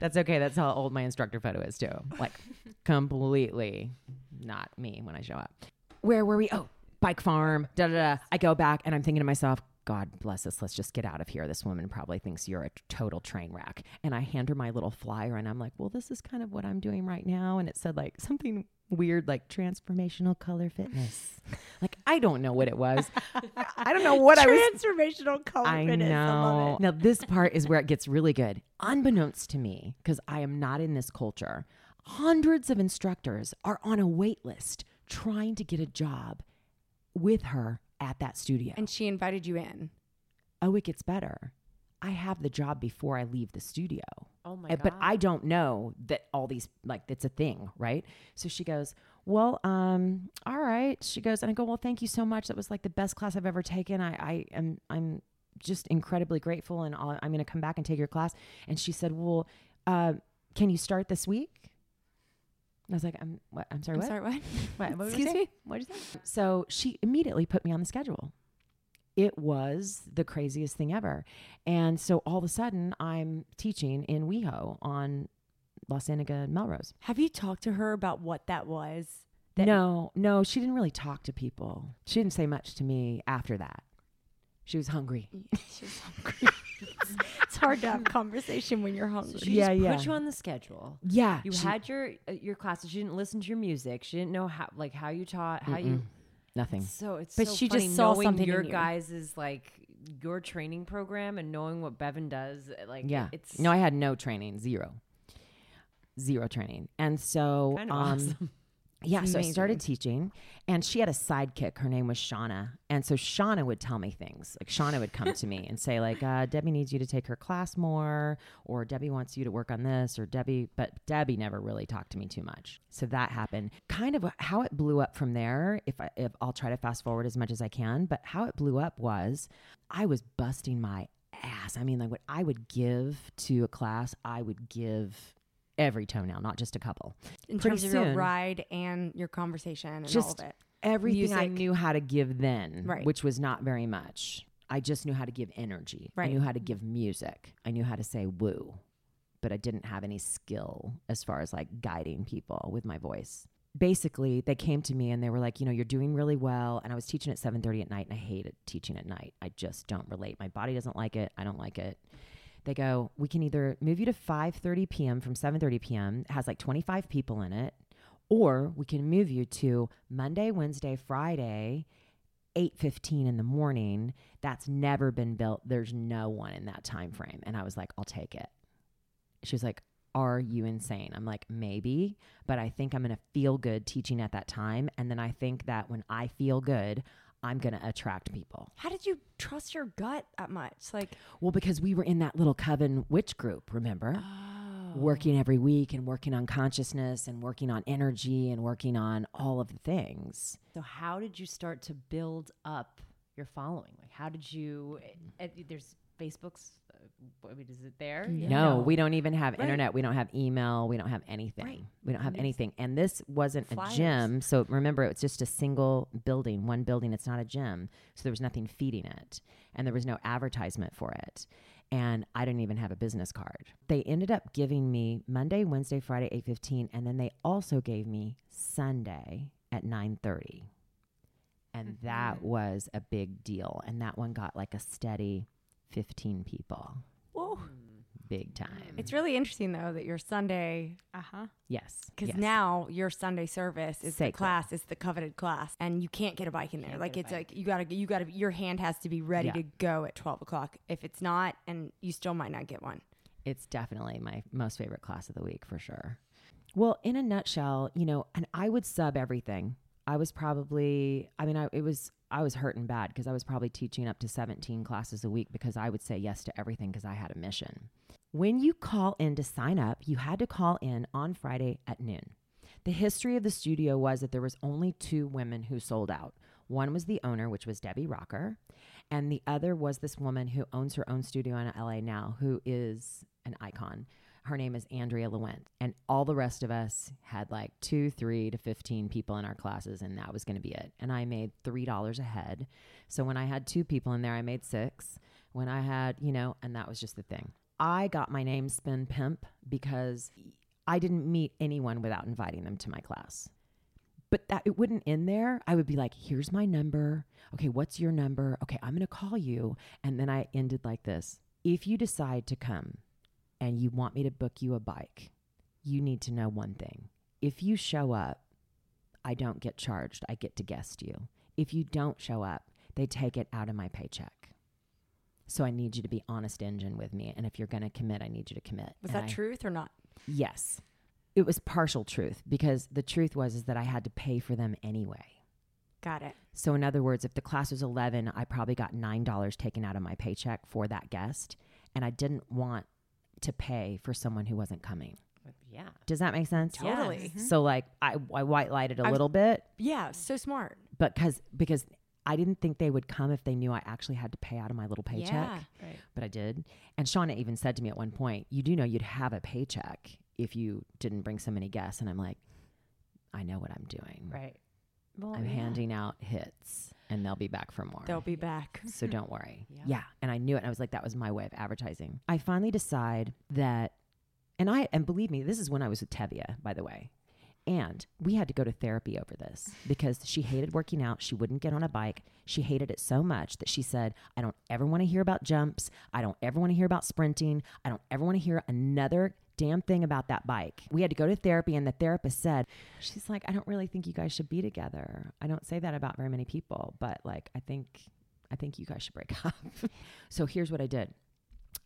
That's okay. That's how old my instructor photo is too. Like completely not me when I show up. Where were we? Oh, bike farm. Da da da. I go back and I'm thinking to myself, God bless us. Let's just get out of here. This woman probably thinks you're a total train wreck. And I hand her my little flyer and I'm like, well, this is kind of what I'm doing right now. And it said like something weird like transformational color fitness. like I don't know what it was. I don't know what I was Transformational color I fitness. I love know. Now this part is where it gets really good. Unbeknownst to me, because I am not in this culture, hundreds of instructors are on a wait list trying to get a job with her at that studio. And she invited you in. oh, it gets better. I have the job before I leave the studio. oh my Uh, god! But I don't know that all these like it's a thing, right? So she goes, "Well, um, all right." She goes, and I go, "Well, thank you so much. That was like the best class I've ever taken. I, I am, I'm just incredibly grateful, and I'll, I'm going to come back and take your class." And she said, "Well, uh, can you start this week?" I was like, "I'm, what? I'm sorry, I'm what? sorry, what? What, what Excuse me? What did you say?" So she immediately put me on the schedule. It was the craziest thing ever. And so all of a sudden, I'm teaching in WeHo on Los Angeles and Melrose. Have you talked to her about what that was? That- no, no, she didn't really talk to people. She didn't say much to me after that. She was hungry. She's hungry. It's, it's hard to have conversation when you're hungry. she Yeah, just yeah. put you on the schedule. Yeah. You she- had your uh, your classes. She didn't listen to your music. She didn't know how like how you taught how you. Mm-mm. nothing. So it's But so she funny just saw knowing something in your you. guys is like your training program and knowing what Bevan does. uh, Like Yeah. it's No, I had no training, zero, zero training, and so kind of um, awesome. Yeah, so I started teaching, and she had a sidekick. Her name was Shauna, and so Shauna would tell me things. Like Shauna would come to me and say, like, uh, "Debbie needs you to take her class more," or "Debbie wants you to work on this," or "Debbie," but Debbie never really talked to me too much. So that happened. Kind of how it blew up from there. If I, if I'll try to fast forward as much as I can, but how it blew up was I was busting my ass. I mean, like what I would give to a class, I would give every toenail, not just a couple. in pretty terms of your ride and your conversation and all Just of it. everything I knew how to give then, Right. which was not very much. I just knew how to give energy. I knew how to give music. I knew how to say woo, but I didn't have any skill as far as like guiding people with my voice. Basically, they came to me and they were like, you know, you're doing really well. And I was teaching at 7:30 at night, and I hated teaching at night. I just don't relate. My body doesn't like it. I don't like it. They go, we can either move you to 5:30 p.m. from 7:30 p.m. It has like 25 people in it, or we can move you to Monday, Wednesday, Friday, 8:15 in the morning. That's never been built. There's no one in that time frame. And I was like, I'll take it. She was like, Are you insane? I'm like, maybe, but I think I'm gonna feel good teaching at that time. And then I think that when I feel good, I'm going to attract people. How did you trust your gut that much? Like, Well, because we were in that little coven witch group, remember? Oh. Working every week and working on consciousness and working on energy and working on all of the things. So how did you start to build up your following? Like how did you? eh, eh, there's Facebook's. I mean, is it there? No, we don't even have internet. We don't have email. We don't have anything. Right. We don't have anything. And this wasn't Flyers. a gym. So remember, it's just a single building, one building. It's not a gym. So there was nothing feeding it. And there was no advertisement for it. And I didn't even have a business card. They ended up giving me Monday, Wednesday, Friday, 8.15. And then they also gave me Sunday at 9.30. And that mm-hmm. was a big deal. And that one got like a steady 15 people. Whoa. Big time. It's really interesting though that your Sunday, Uh huh. Yes. because yes. now your Sunday service is the class, is the coveted class, and you can't get a bike in there. Can't Like get a it's bike. like you gotta, you gotta, your hand has to be ready Yeah. to go at twelve o'clock. If it's not, and you still might not get one. it's definitely my most favorite class of the week for sure. Well, in a nutshell, you know, and I would sub everything. I was probably, I mean, I, it was, I was hurting bad because I was probably teaching up to 17 classes a week because I would say yes to everything because I had a mission. When you call in to sign up, you had to call in on Friday at noon. The history of the studio was that there was only two women who sold out. One was the owner, which was Debbie Rocker, and the other was this woman who owns her own studio in LA now, who is an icon. Her name is Andrea Lewent. And all the rest of us had like two, three to 15 people in our classes, and that was going to be it. And I made $3 a head. So when I had two people in there, I made six. When I had, you know, and that was just the thing. I got my name Spin Pimp because I didn't meet anyone without inviting them to my class but that it wouldn't end there. I would be like, here's my number. Okay, what's your number? Okay, I'm going to call you. And then I ended like this. If you decide to come and you want me to book you a bike, you need to know one thing. If you show up, I don't get charged. I get to guest you. If you don't show up, they take it out of my paycheck. So I need you to be honest engine with me. And if you're going to commit, I need you to commit. Was And that I- truth or not? Yes. It was partial truth because the truth was is that I had to pay for them anyway. Got it. So in other words, if the class was 11, I probably got $9 taken out of my paycheck for that guest and I didn't want to pay for someone who wasn't coming. Yeah. Does that make sense? Totally. Mm-hmm. So like I, I white lighted a I've- little bit, Yeah, so smart. but cuz because I didn't think they would come if they knew I actually had to pay out of my little paycheck, Yeah. Right. but I did. And Shauna even said to me at one point, "You do know you'd have a paycheck if you didn't bring so many guests." And I'm like, "I know what I'm doing. Right. Well, I'm yeah. handing out hits, and they'll be back for more." They'll be back. So don't worry. Yeah. yeah. And I knew it. I was like, that was my way of advertising. I finally decide that, and I, and believe me, this is when I was with Tevia, by the way. And we had to go to therapy over this because she hated working out. She wouldn't get on a bike. She hated it so much that she said, I don't ever want to hear about jumps. I don't ever want to hear about sprinting. I don't ever want to hear another damn thing about that bike. We had to go to therapy, and the therapist said, She's like, I don't really think you guys should be together. I don't say that about very many people, but like, I think I think you guys should break up. so here's what I did.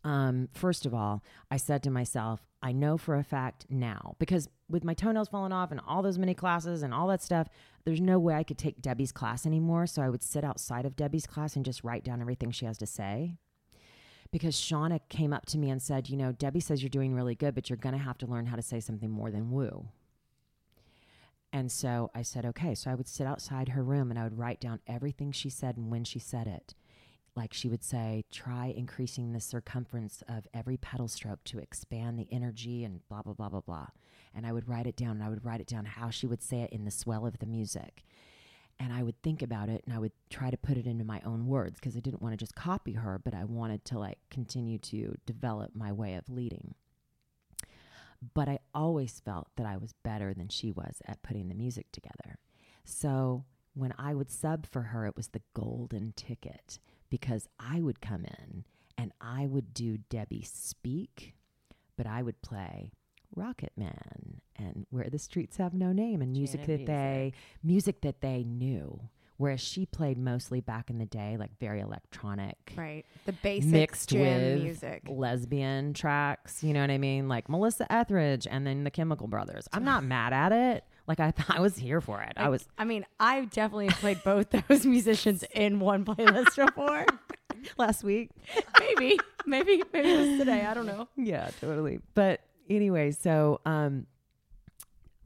Um, first of all, I said to myself, I know for a fact now, because with my toenails falling off and all those mini classes and all that stuff, there's no way I could take Debbie's class anymore. So I would sit outside of Debbie's class and just write down everything she has to say. Because Shauna came up to me and said, You know, Debbie says you're doing really good, but you're going to have to learn how to say something more than woo. And so I said, okay. So I would sit outside her room and I would write down everything she said and when she said it. Like she would say, try increasing the circumference of every pedal stroke to expand the energy and blah, blah, blah, blah, blah. And I would write it down and I would write it down how she would say it in the swell of the music. And I would think about it and I would try to put it into my own words because I didn't want to just copy her, but I wanted to like continue to develop my way of leading but I always felt that I was better than she was at putting the music together. So when I would sub for her, it was the golden ticket because I would come in and I would do Debbie Speak, but I would play Rocket Man and Where the Streets Have No Name and music Janet that they music that they knew. Whereas she played mostly back in the day, like very electronic Right. The basic mixed with music. lesbian tracks. You know what I mean? Like Melissa Etheridge and then the Chemical Brothers. I'm not mad at it. Like I thought I was here for it. I was I mean, I definitely played both those musicians in one playlist before. last week. maybe, maybe, maybe it was today. I don't know. yeah, totally. But anyway, so um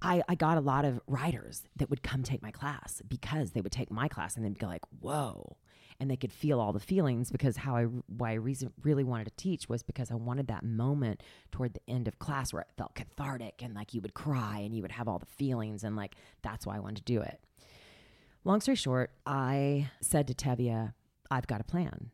I, I got a lot of writers that would come take my class because they would take my class and they'd go like, whoa. And they could feel all the feelings because how I why I reason, really wanted to teach was because I wanted that moment toward the end of class where it felt cathartic and like you would cry and you would have all the feelings and like that's why I wanted to do it. Long story short, I said to Tevia, I've got a plan.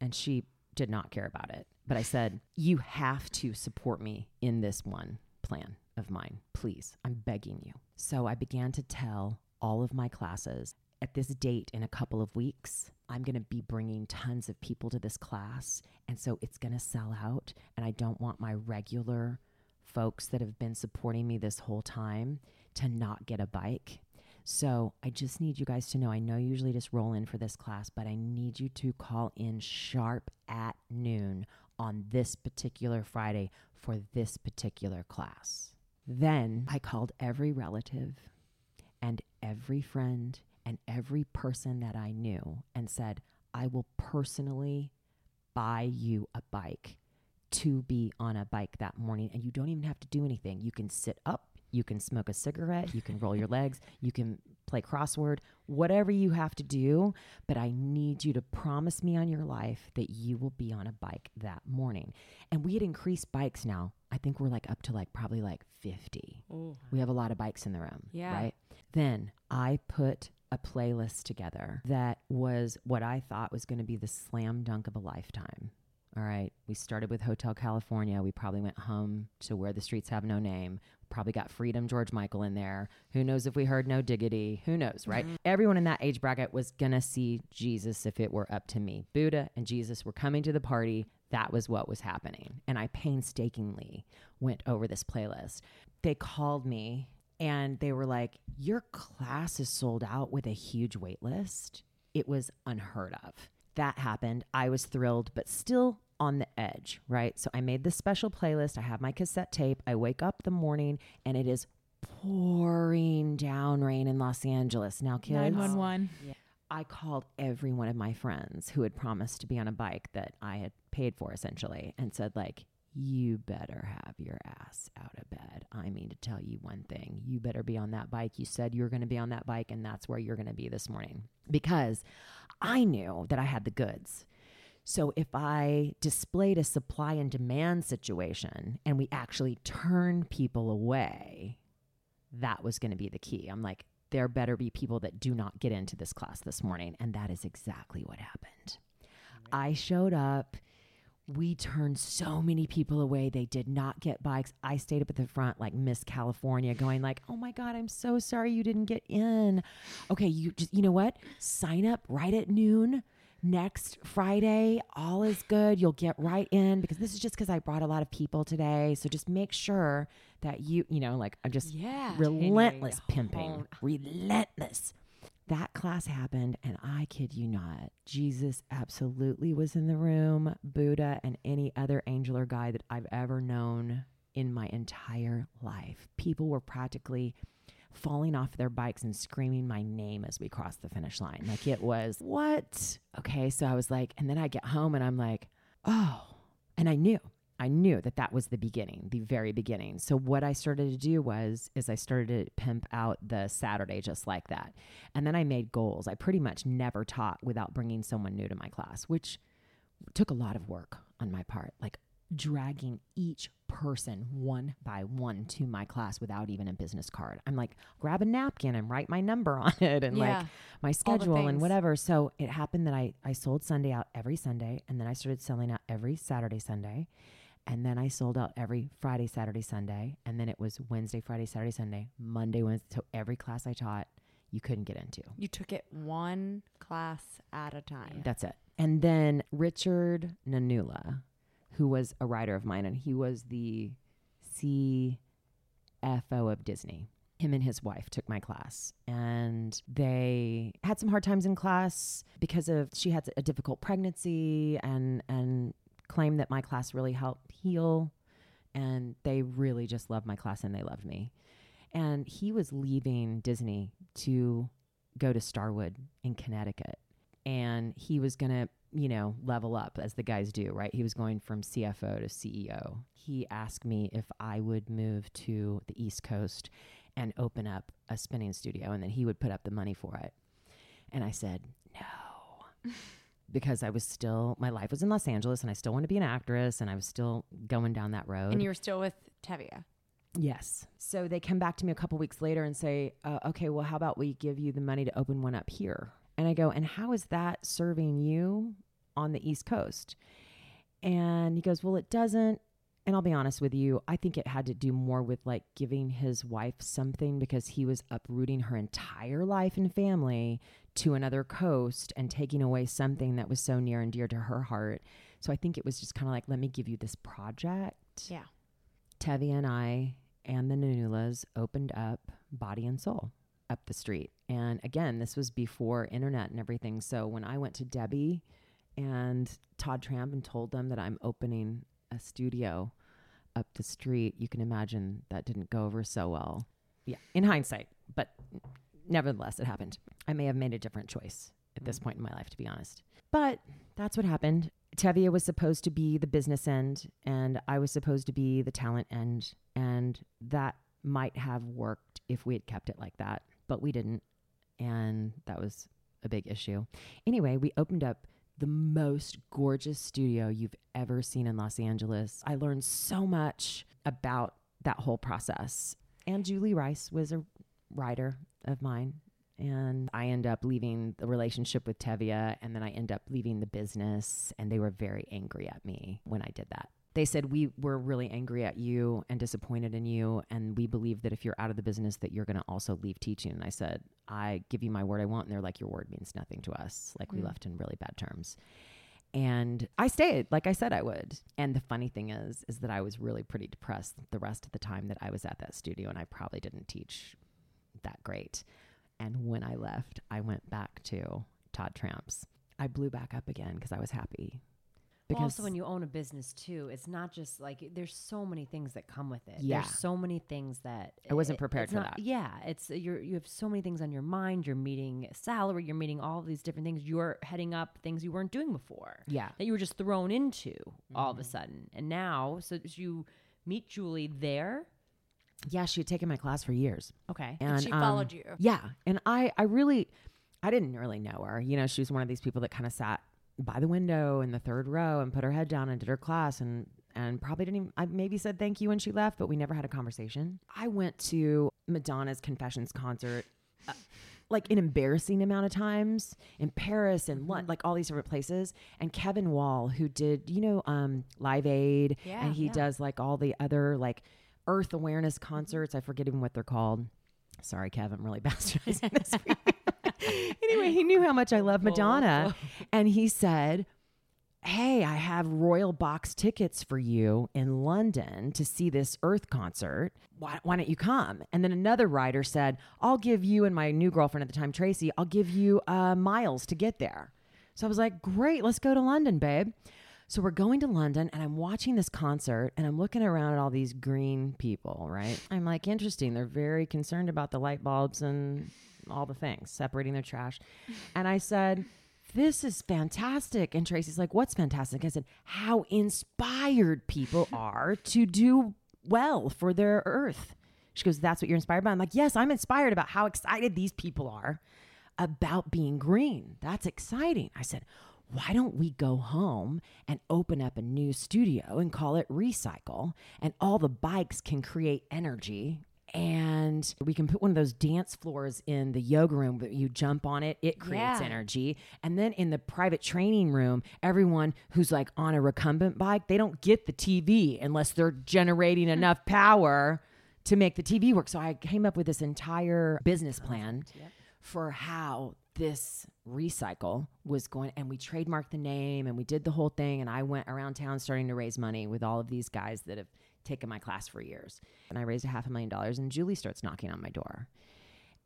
And she did not care about it. But I said, You have to support me in this one plan of mine. Please, I'm begging you. So I began to tell all of my classes at this date in a couple of weeks, I'm going to be bringing tons of people to this class. And so it's going to sell out. And I don't want my regular folks that have been supporting me this whole time to not get a bike. So I just need you guys to know I know you usually just roll in for this class, but I need you to call in sharp at noon on this particular Friday for this particular class. Then I called every relative and every friend and every person that I knew and said, I will personally buy you a bike to be on a bike that morning. And you don't even have to do anything. You can sit up, you can smoke a cigarette, you can roll your legs, you can play crossword, whatever you have to do. But I need you to promise me on your life that you will be on a bike that morning. And we had increased bikes now. I think we're like up to like probably like 50. We have a lot of bikes in the room. Yeah. Right. Then I put a playlist together that was what I thought was going to be the slam dunk of a lifetime. All right. We started with Hotel California. We probably went home to Where the Streets Have No Name. Probably got Freedom George Michael in there. Who knows if we heard No Diggity? Who knows, right? Mm-hmm. Everyone in that age bracket was to see Jesus if it were up to me. Buddha and Jesus were coming to the party. That was what was happening. And I painstakingly went over this playlist. They called me and they were like, Your class is sold out with a huge wait list. It was unheard of. That happened. I was thrilled, but still on the edge, right? So I made this special playlist. I have my cassette tape. I wake up the morning and it is pouring down rain in Los Angeles. Now, kids, 911. I called every one of my friends who had promised to be on a bike that I had paid for essentially and said, like, you better have your ass out of bed. I mean to tell you one thing. You better be on that bike. You said you were going to be on that bike, and that's where you're going to be this morning. Because I knew that I had the goods. So if I displayed a supply and demand situation and we actually turned people away, that was going to be the key. I'm like, there better be people that do not get into this class this morning. And that is exactly what happened. I showed up. We turned so many people away. They did not get bikes. I stayed up at the front like Miss California going like, "Oh my god, I'm so sorry you didn't get in." Okay, you just you know what? Sign up right at noon next Friday. All is good. You'll get right in because this is just because I brought a lot of people today. So just make sure that you, you know, like I'm just Yeah. relentless pimping, relentless. That class happened, and I kid you not, Jesus absolutely was in the room, Buddha, and any other angel or guide that I've ever known in my entire life. People were practically falling off their bikes and screaming my name as we crossed the finish line. Like it was, what? Okay, so I was like, and then I get home and I'm like, oh, and I knew. I knew that that was the beginning, the very beginning. So what I started to do was is I started to pimp out the Saturday just like that. And then I made goals. I pretty much never taught without bringing someone new to my class, which took a lot of work on my part. Like dragging each person one by one to my class without even a business card. I'm like, grab a napkin and write my number on it and Yeah. like my schedule and whatever. So it happened that I, I sold Sunday out every Sunday and then I started selling out every Saturday, Sunday. And then I sold out every Friday, Saturday, Sunday. And then it was Wednesday, Friday, Saturday, Sunday, Monday, Wednesday. So every class I taught, you couldn't get into. You took it one class at a time. That's it. And then Richard Nanula, who was a writer of mine, and he was the CFO of Disney. Him and his wife took my class, and they had some hard times in class because of she had a difficult pregnancy, and and claimed that my class really helped heal, and they really just loved my class and they loved me. And he was leaving Disney to go to Starwood in Connecticut. And he was to, you know, level up as the guys do, right? He was going from CFO to CEO. He asked me if I would move to the East Coast and open up a spinning studio and then he would put up the money for it. And I said, no. because I was still, my life was in Los Angeles and I still wanted to be an actress and I was still going down that road. And you were still with Tevia. Yes. So they come back to me a couple weeks later and say, uh, okay, well, how about we give you the money to open one up here? And I go, and how is that serving you on the East Coast? And he goes, well, it doesn't. And I'll be honest with you, I think it had to do more with like giving his wife something because he was uprooting her entire life and family to another coast and taking away something that was so near and dear to her heart. So I think it was just kind of like, let me give you this project. Yeah. Tevi and I and the Nanulas opened up Body and Soul up the street. And again, this was before internet and everything. So when I went to Debbie and Todd Tramp and told them that I'm opening a studio up the street, you can imagine that didn't go over so well. Yeah, in hindsight, but nevertheless, it happened. I may have made a different choice at this point in my life, to be honest. But that's what happened. Tevia was supposed to be the business end, and I was supposed to be the talent end. And that might have worked if we had kept it like that, but we didn't. And that was a big issue. Anyway, we opened up the most gorgeous studio you've ever seen in Los Angeles. I learned so much about that whole process. And Julie Rice was a writer of mine. And I end up leaving the relationship with Tevia, and then I end up leaving the business. And they were very angry at me when I did that. They said, We were really angry at you and disappointed in you. And we believe that if you're out of the business, that you're going to also leave teaching. And I said, I give you my word I won't. And they're like, Your word means nothing to us. Like, we Mm. left in really bad terms. And I stayed, like I said I would. And the funny thing is, is that I was really pretty depressed the rest of the time that I was at that studio, and I probably didn't teach that great. And when I left, I went back to Todd Tramp's. I blew back up again because I was happy. Well, also, when you own a business too, it's not just like there's so many things that come with it. Yeah. There's so many things that I wasn't prepared for not- that. Yeah, it's you're you have so many things on your mind. You're meeting salary. You're meeting all these different things. You're heading up things you weren't doing before. yeah, that you were just thrown into all Mm-hmm. of a sudden, and now so you meet Julie there. yeah, she had taken my class for years. Okay. And she um, followed you. Yeah. And I, I really, I didn't really know her. You know, she was one of these people that kind of sat by the window in the third row and put her head down and did her class and, and probably didn't even, I maybe said thank you when she left, but we never had a conversation. I went to Madonna's Confessions concert. uh, Like an embarrassing amount of times in Paris and Lon- like all these different places, and Kevin Wall, who did you know um, Live Aid, Yeah, and he yeah. does like all the other like Earth awareness concerts. I forget even what they're called. Sorry, Kev, I'm really bastardizing this. Anyway, he knew how much I love Madonna, and he said, "Hey, I have Royal Box tickets for you in London to see this Earth concert. Why, why don't you come?" And then another writer said, "I'll give you and my new girlfriend at the time, Tracy. I'll give you uh, miles to get there." So I was like, "Great, let's go to London, babe." So we're going to London and I'm watching this concert and I'm looking around at all these green people, right? I'm like, interesting. They're very concerned about the light bulbs and all the things, separating their trash. And I said, this is fantastic. And Tracy's like, what's fantastic? I said, how inspired people are to do well for their earth. She goes, that's what you're inspired by? I'm like, yes, I'm inspired about how excited these people are about being green. That's exciting. I said, why don't we go home and open up a new studio and call it Recycle? And all the bikes can create energy. And we can put one of those dance floors in the yoga room that you jump on it, it creates Yeah. energy. And then in the private training room, everyone who's like on a recumbent bike, they don't get the TV unless they're generating hmm. enough power to make the TV work. So I came up with this entire business plan for how this recycle was going and we trademarked the name and we did the whole thing and I went around town starting to raise money with all of these guys that have taken my class for years. And I raised a half a million dollars and Julie starts knocking on my door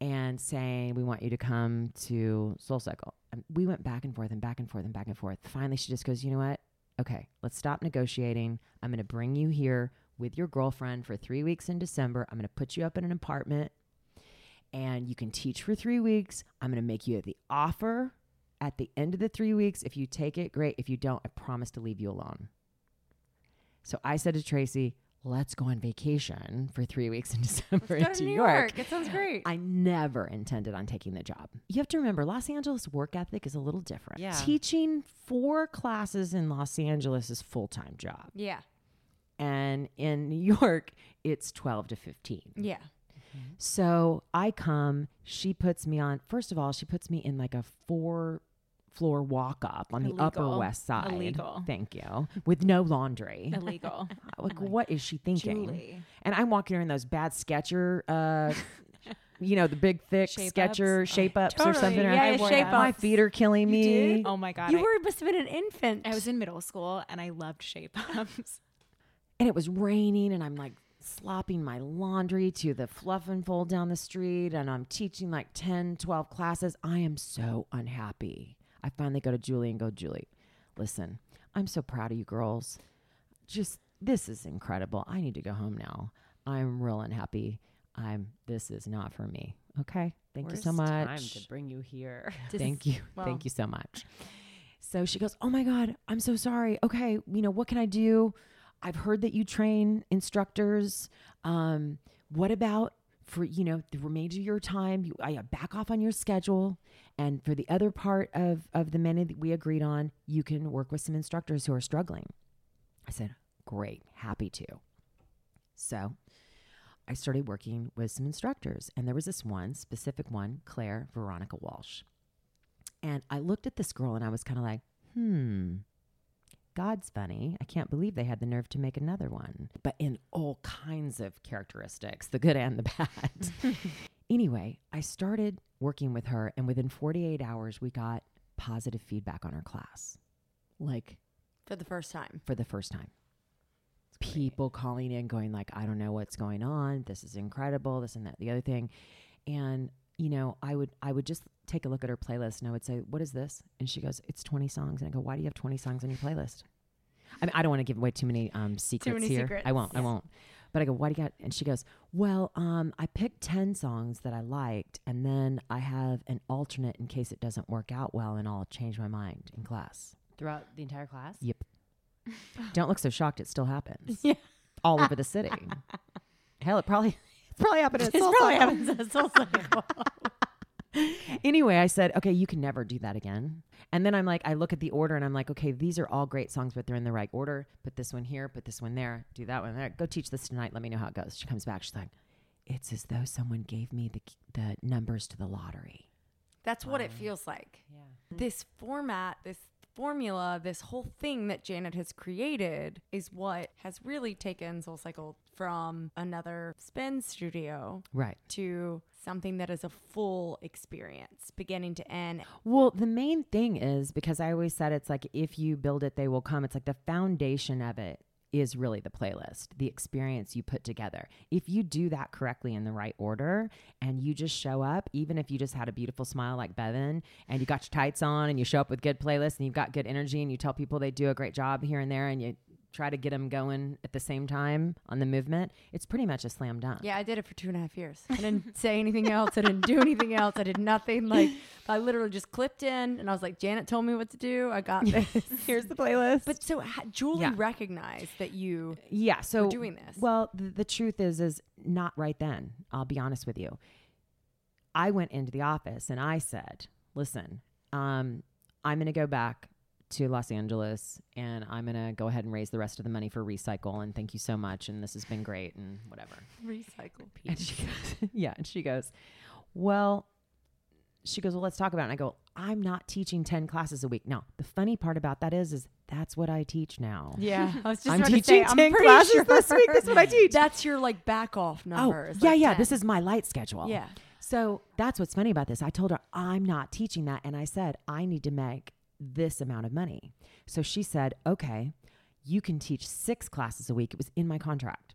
and saying, We want you to come to Soul Cycle. And we went back and forth and back and forth and back and forth. Finally, she just goes, You know what? Okay, let's stop negotiating. I'm going to bring you here. with your girlfriend for three weeks in December. I'm going to put you up in an apartment and you can teach for three weeks. I'm going to make you the offer at the end of the three weeks. If you take it, great. If you don't, I promise to leave you alone. So I said to Tracy, let's go on vacation for three weeks in December to New York. York. It sounds great. I never intended on taking the job. You have to remember, Los Angeles work ethic is a little different. Yeah. Teaching four classes in Los Angeles is full time job, yeah. and in New York, it's twelve to fifteen. Yeah. So I come. She puts me on. First of all, she puts me in like a four floor walk up on the Upper West Side. Illegal. Thank you. With no laundry. Illegal. like, what is she thinking? Julie. And I'm walking her in those bad Sketcher, uh, you know, the big thick Shape Sketcher ups? Oh, shape ups or something. Yeah, I yeah, shape that. My feet are killing me. Oh my god. You I, were must have been an infant. I was in middle school and I loved shape ups. And it was raining, and I'm like slopping my laundry to the fluff and fold down the street, and I'm teaching like 10, 12 classes. I am so unhappy. I finally go to Julie and go, Julie, listen, I'm so proud of you girls. Just this is incredible. I need to go home now. I'm real unhappy. I'm this is not for me. Okay. Thank you so Worst much. Time to bring you here. Thank you. well- Thank you so much. So she goes, Oh my God, I'm so sorry. Okay, you know, what can I do? I've heard that you train instructors. Um, what about for, you know, the remainder of your time, you I back off on your schedule. And for the other part of, of the many that we agreed on, you can work with some instructors who are struggling. I said, Great, happy to. So I started working with some instructors, and there was this one specific one, Claire Veronica Walsh. And I looked at this girl and I was kind of like, hmm, God's funny. I can't believe they had the nerve to make another one, but in all kinds of characteristics, the good and the bad. anyway, I started working with her, and within 48 hours, we got positive feedback on her class. Like, for the first time. for the first time. People calling in, going like, "I don't know what's going on. This is incredible. This and that, the other thing," and you know, I would I would just take a look at her playlist and I would say, "What is this?" And she goes, "It's 20 songs." And I go, "Why do you have 20 songs on your playlist?" I mean, I don't want to give away too many um, secrets many here. secrets. I won't. I won't. But I go, "Why do you got?" And she goes, "Well, um, I picked 10 songs that I liked, and then I have an alternate in case it doesn't work out well, and I'll change my mind in class." Throughout the entire class? Yep. Don't look so shocked. It still happens. Yeah. All over the city. Hell, it probably it's probably happened at It's Soul probably happens at Soul Cycle. Anyway, I said, okay, you can never do that again. And then I'm like, I look at the order and I'm like, okay, these are all great songs, but they're in the right order. Put this one here, put this one there, do that one there. Go teach this tonight. Let me know how it goes. She comes back. She's like, it's as though someone gave me the the numbers to the lottery. That's what it feels like. Yeah. This format, this formula, this whole thing that Janet has created is what has really taken Soul Cycle from another spin studio Right. to something that is a full experience, beginning to end. Well, the main thing is because I always said it's like if you build it, they will come. It's like the foundation of it is really the playlist, the experience you put together. If you do that correctly in the right order and you just show up, even if you just had a beautiful smile like Bevan and you got your tights on and you show up with good playlists and you've got good energy and you tell people they do a great job here and there and you try to get them going at the same time on the movement, it's pretty much a slam dunk. Yeah, I did it for two and a half years. I didn't say anything else. I didn't do anything else. I did nothing. Like I literally just clipped in, and I was like, Janet told me what to do. I got this. Here's the playlist. But so ha- Julie Yeah. recognized that you yeah, so were doing this. Well, the, the truth is, is not right then. I'll be honest with you. I went into the office and I said, "Listen, um, I'm going to go back to Los Angeles and I'm going to go ahead and raise the rest of the money for recycle. And thank you so much. And this has been great and whatever." recycle And she goes, "Yeah." And she goes, "Well." She goes, well, let's talk about it. And I go, I'm not teaching 10 classes a week. Now, the funny part about that is, is that's what I teach now. Yeah, I was just I'm say, teaching I'm 10 pretty classes sure this week. That's what I teach. That's your like back off Oh, numbers. yeah, like yeah. 10. This is my light schedule. yeah. So that's what's funny about this. I told her I'm not teaching that. And I said, I need to make this amount of money. So she said, okay, you can teach six classes a week. It was in my contract.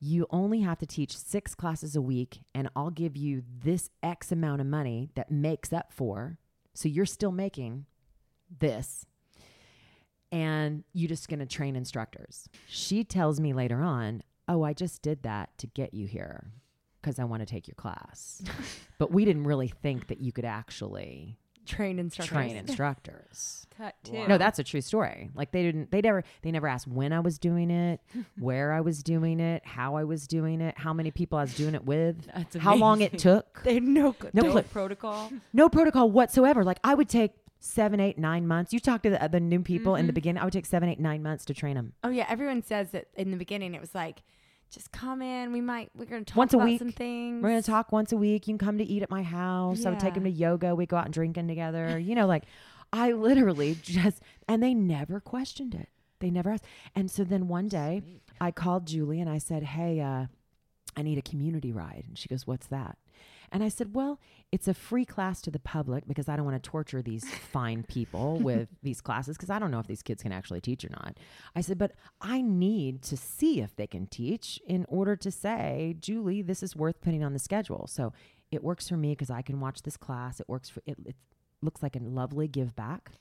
You only have to teach six classes a week, and I'll give you this X amount of money that makes up for. So you're still making this. And you're just going to train instructors. She tells me later on, "Oh, I just did that to get you here because I want to take your class." but we didn't really think that you could actually Train instructors. train instructors. Cut too. No, that's a true story. Like they didn't they never they never asked when I was doing it, where I was doing it, how I was doing it, how many people I was doing it with, That's how long it took. They had no No no clue. protocol. No protocol whatsoever. Like I would take seven, eight, nine months. You talk to the, the new people in the Mm-hmm. beginning. I would take seven, eight, nine months to train them. Oh yeah, everyone says that in the beginning it was like, just come in. We might we're gonna talk Once a week. some things. We're gonna talk once a week. You can come to eat at my house. I would take Yeah. them to yoga. We go out and drinking together. You know, like I literally just and they never questioned it. They never asked. And so then one day I called Julie and I said, Hey, uh, I need a community ride. And she goes, What's that? And I said, Well, it's a free class to the public because I don't want to torture these fine people with these classes because I don't know if these kids can actually teach or not. I said, But I need to see if they can teach in order to say, Julie, this is worth putting on the schedule. So it works for me because I can watch this class. It works for it. It looks like a lovely give back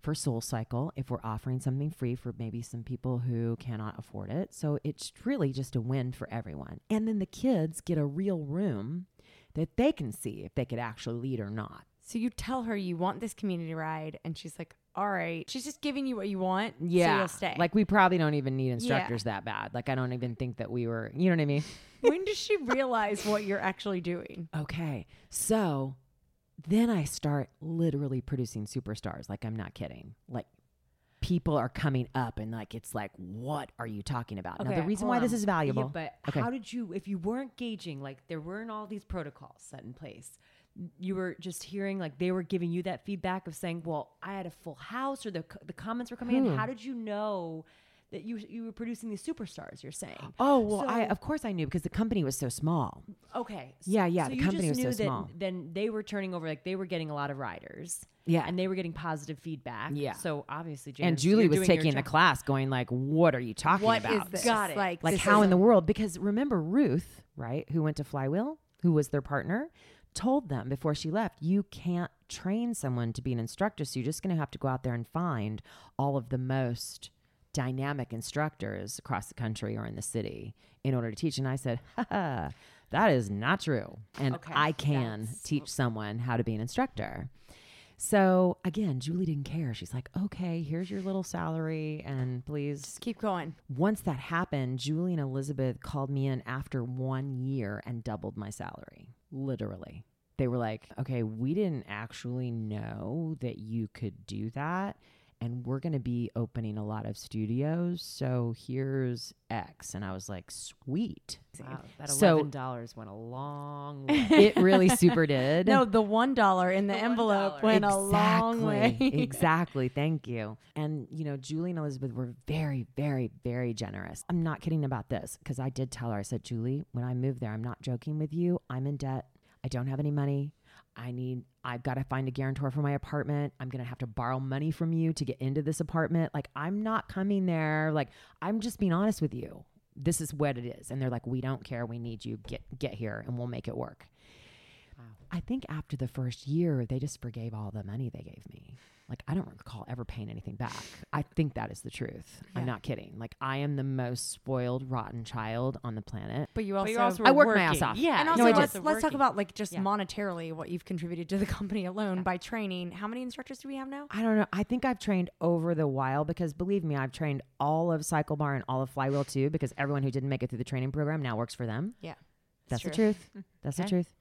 for SoulCycle if we're offering something free for maybe some people who cannot afford it. So it's really just a win for everyone. And then the kids get a real room that they can see if they could actually lead or not. So you tell her you want this community ride, and she's like, "All right." She's just giving you what you want. so you'll stay. Like we probably don't even need instructors that bad. Like I don't even think that we were, you know what I mean? when does she realize what you're actually doing? Okay. So then I start literally producing superstars. Like I'm not kidding. Like people are coming up and like it's like, what are you talking about? now the reason why this is valuable. Yeah, but Okay. how did you, if you weren't gauging, like there weren't all these protocols set in place, you were just hearing like they were giving you that feedback of saying, well, I had a full house or the, the comments were coming Who? in. Hmm. How did you know that you, you were producing these superstars, you're saying? Oh well, I of course I knew because the company was so small. Okay. Yeah, yeah, So the you company just was knew so that small. Then they were turning over, like they were getting a lot of riders. Yeah. And they were getting positive feedback. Yeah. So obviously, and Julie was taking the class, going like, "What are you talking What is about? this? Got it. Like, Like how is in the world? Because remember Ruth, right, who went to Flywheel, who was their partner, told them before she left, you can't train someone to be an instructor, so you're just going to have to go out there and find all of the most dynamic instructors across the country or in the city in order to teach. And I said, ha, ha that is not true. And Okay, I can teach someone how to be an instructor. So again, Julie didn't care. She's like, okay, here's your little salary, and please Just keep going. once that happened, Julie and Elizabeth called me in after one year and doubled my salary. Literally. They were like, okay, we didn't actually know that you could do that. And we're going to be opening a lot of studios. So here's X. And I was like, sweet. Wow, that So- eleven dollars went a long way. It really super did. No, the one dollar in the, The envelope $1. went a long way. exactly. Thank you. And, you know, Julie and Elizabeth were very, very, very generous. I'm not kidding about this because I did tell her, I said, Julie, when I moved there, I'm not joking with you. I'm in debt. I don't have any money. I need, I've got to find a guarantor for my apartment. I'm going to have to borrow money from you to get into this apartment. Like, I'm not coming there. Like, I'm just being honest with you. This is what it is. And they're like, we don't care. We need you. Get, get here and we'll make it work. I think after the first year, they just forgave all the money they gave me. Like, I don't recall ever paying anything back. I think that is the truth. Yeah. I'm not kidding. Like, I am the most spoiled, rotten child on the planet. But you But also, you're also I work worked my ass off. Yeah. and No, also I let's, did. let's talk about like just Yeah. monetarily what you've contributed to the company alone by training. How many instructors do we have now? I don't know. I think I've trained over the while because believe me, I've trained all of CycleBar and all of Flywheel too because everyone who didn't make it through the training program now works for them. Yeah, That's the truth. That's Okay. the truth.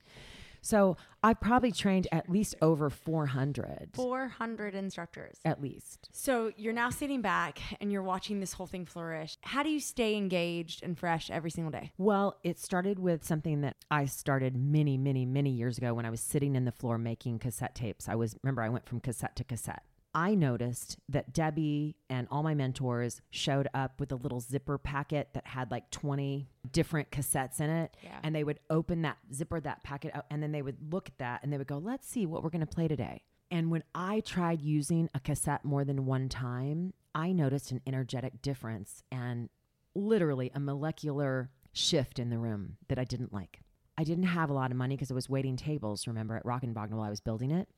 So I've probably trained at least over 400. Four hundred instructors. At least. So you're now sitting back and you're watching this whole thing flourish. How do you stay engaged and fresh every single day? Well, it started with something that I started many, many, many years ago when I was sitting in the floor making cassette tapes. I was, remember, I went from cassette to cassette. I noticed that Debbie and all my mentors showed up with a little zipper packet that had like 20 different cassettes in it. Yeah. And they would open that zipper, that packet out, and then they would look at that and they would go, let's see what we're going to play today. And when I tried using a cassette more than one time, I noticed an energetic difference and literally a molecular shift in the room that I didn't like. I didn't have a lot of money because I was waiting tables, remember, at Rock and Rockenwagner while I was building it.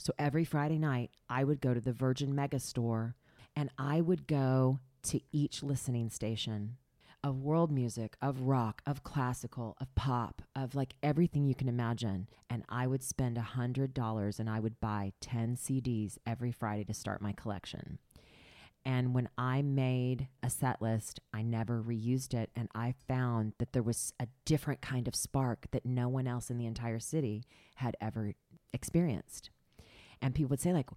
So every Friday night, I would go to the Virgin Megastore and I would go to each listening station. of world music, of rock, of classical, of pop, of like everything you can imagine. And I would spend a hundred dollars and I would buy 10 CDs every Friday to start my collection. And when I made a set list, I never reused it. And I found that there was a different kind of spark that no one else in the entire city had ever experienced. And people would say, like,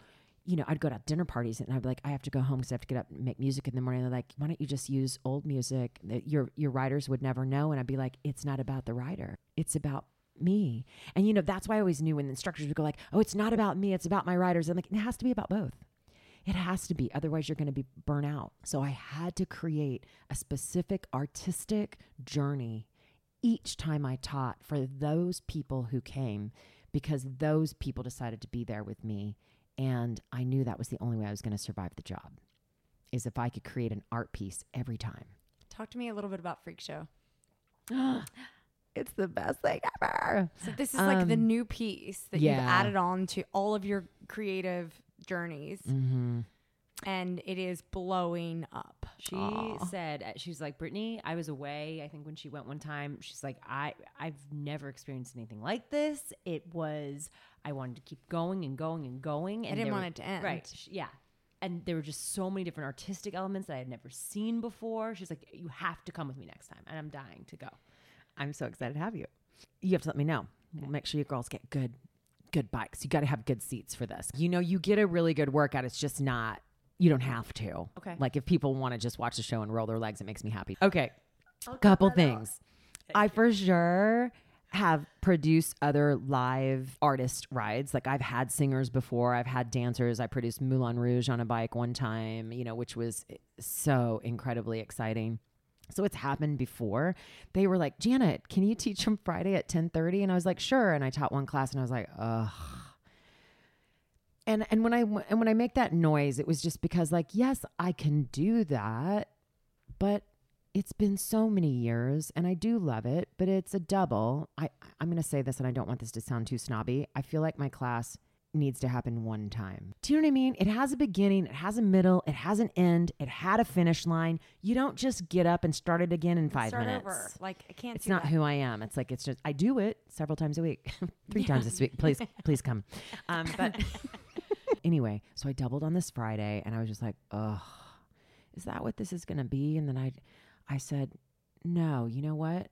you know, I'd go to dinner parties and I'd be like, I have to go home because I have to get up and make music in the morning. They're like, why don't you just use old music that your your riders would never know? And I'd be like, it's not about the rider. It's about me. And you know, that's why I always knew when the instructors would go like, oh, it's not about me, it's about my riders. I'm like, it has to be about both. It has to be. Otherwise, you're going to be burnt out. So I had to create a specific artistic journey each time I taught for those people who came because those people decided to be there with me. And I knew that was the only way I was going to survive the job is if I could create an art piece every time. Talk to me a little bit about Freak Show. it's the best thing ever. So this is like the Um, new piece that you've added on to all of your creative journeys, Mm-hmm. And it is blowing up. She Aw. said uh, she's like Brittany. I was away. I think when she went one time, she's like I I've never experienced anything like this. It was I wanted to keep going and going and going. And I didn't want were- it to end. Right. sh- Yeah. And there were just so many different artistic elements that I had never seen before. She's like, you have to come with me next time, and I'm dying to go. I'm so excited to have you. You have to let me know. We'll make sure you girls get good, good bikes. You got to have good seats for this. You know, you get a really good workout. It's just not. You don't have to. Okay. Like if people want to just watch the show and roll their legs, it makes me happy. Okay. A Couple things. I for sure have produced other live artist rides. Like I've had singers before, I've had dancers. I produced Moulin Rouge on a bike one time, you know, which was eh, so incredibly exciting. So it's happened before. They were like, Janet, can you teach them Friday at ten 1030? And I was like, sure. And I taught one class and I was like, ugh. And and when I and when I make that noise, it was just because like, yes, I can do that, but it's been so many years and I do love it, but it's a double. I I'm going to say this and I don't want this to sound too snobby. I feel like my class needs to happen one time. Do you know what I mean? It has a beginning, it has a middle, it has an end, it had a finish line. You don't just get up and start it again in 5 Start minutes. over. Like I can't. It's not that. who I am. It's like it's just I do it several times a week, three times this week. Please, please come. Um, but anyway, so I doubled on this Friday, and I was just like, "Ugh, is that what this is going to be?" And then I, I said, "No, you know what?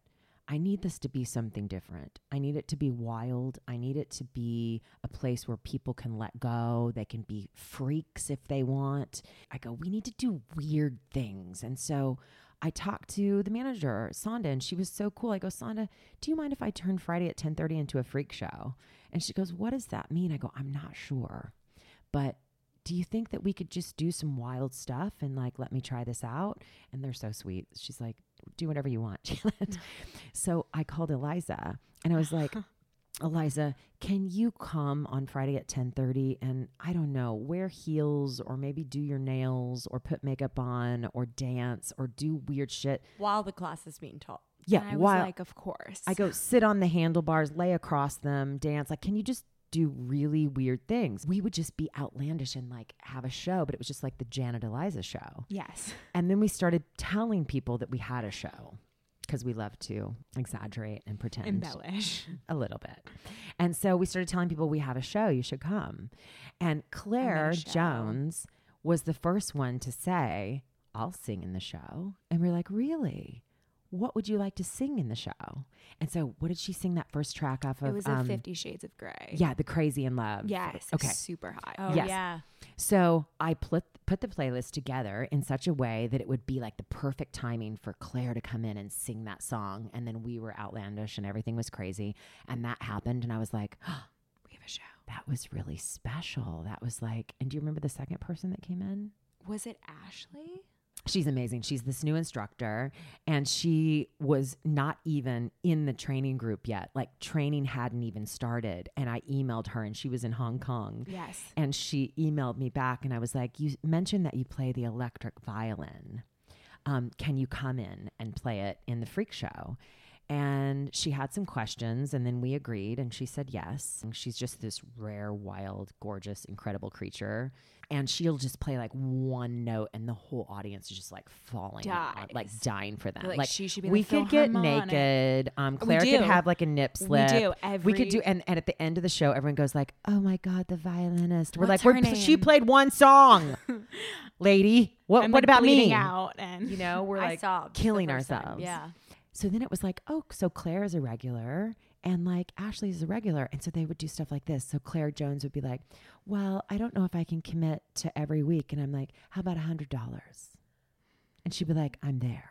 I need this to be something different. I need it to be wild. I need it to be a place where people can let go. They can be freaks if they want. I go, we need to do weird things. And so I talked to the manager, Sonda, and she was so cool. I go, Sonda, do you mind if I turn Friday at 10:30 into a freak show? And she goes, What does that mean? I go, I'm not sure. But do you think that we could just do some wild stuff and like let me try this out? And they're so sweet. She's like, do whatever you want, Janet. so I called Eliza and I was like, Eliza, can you come on Friday at 10:30 and I don't know, wear heels or maybe do your nails or put makeup on or dance or do weird shit. while the class is being taught. Yeah, And I was while like, of course. I go sit on the handlebars, lay across them, dance. Like, can you just do really weird things? We would just be outlandish and like have a show, but it was just like the Janet Eliza show. yes. And then we started telling people that we had a show because we love to exaggerate and pretend Embellish. a little bit. And so we started telling people we have a show, you should come. And Claire. Jones was the first one to say, I'll sing in the show. And we're like, really? What would you like to sing in the show? And so, what did she sing that first track off of? It was a um, Fifty Shades of Grey. Yeah, the Crazy in Love. Yes. Okay. Super hot. Oh Yes. yeah. So I put put the playlist together in such a way that it would be like the perfect timing for Claire to come in and sing that song, and then we were outlandish and everything was crazy, and that happened, and I was like, We have a show. that was really special. That was like, and do you remember the second person that came in? Was it Ashley? She's amazing. She's this new instructor, and she was not even in the training group yet. Like, training hadn't even started. And I emailed her, and she was in Hong Kong. Yes. And she emailed me back, and I was like, You mentioned that you play the electric violin. Um, can you come in and play it in the freak show? And she had some questions, and then we agreed, and she said yes. And she's just this rare, wild, gorgeous, incredible creature. And she'll just play like one note, and the whole audience is just like falling, on- like dying for them. Like, she should be we the could get naked. Um, Claire could have like a nip slip. We slip. do We could do, and, and at the end of the show, everyone goes like, "Oh my god, the violinist." We're What's like, her "We're she played one song, lady. What I'm, what like, about bleeding me?" Out and You know, we're like killing first time. ourselves. Yeah. So then it was like, oh, so Claire is a regular and like Ashley's a regular. And so they would do stuff like this. So Claire Jones would be like, well, I don't know if I can commit to every week. And I'm like, how about a hundred dollars? And she'd be like, I'm there.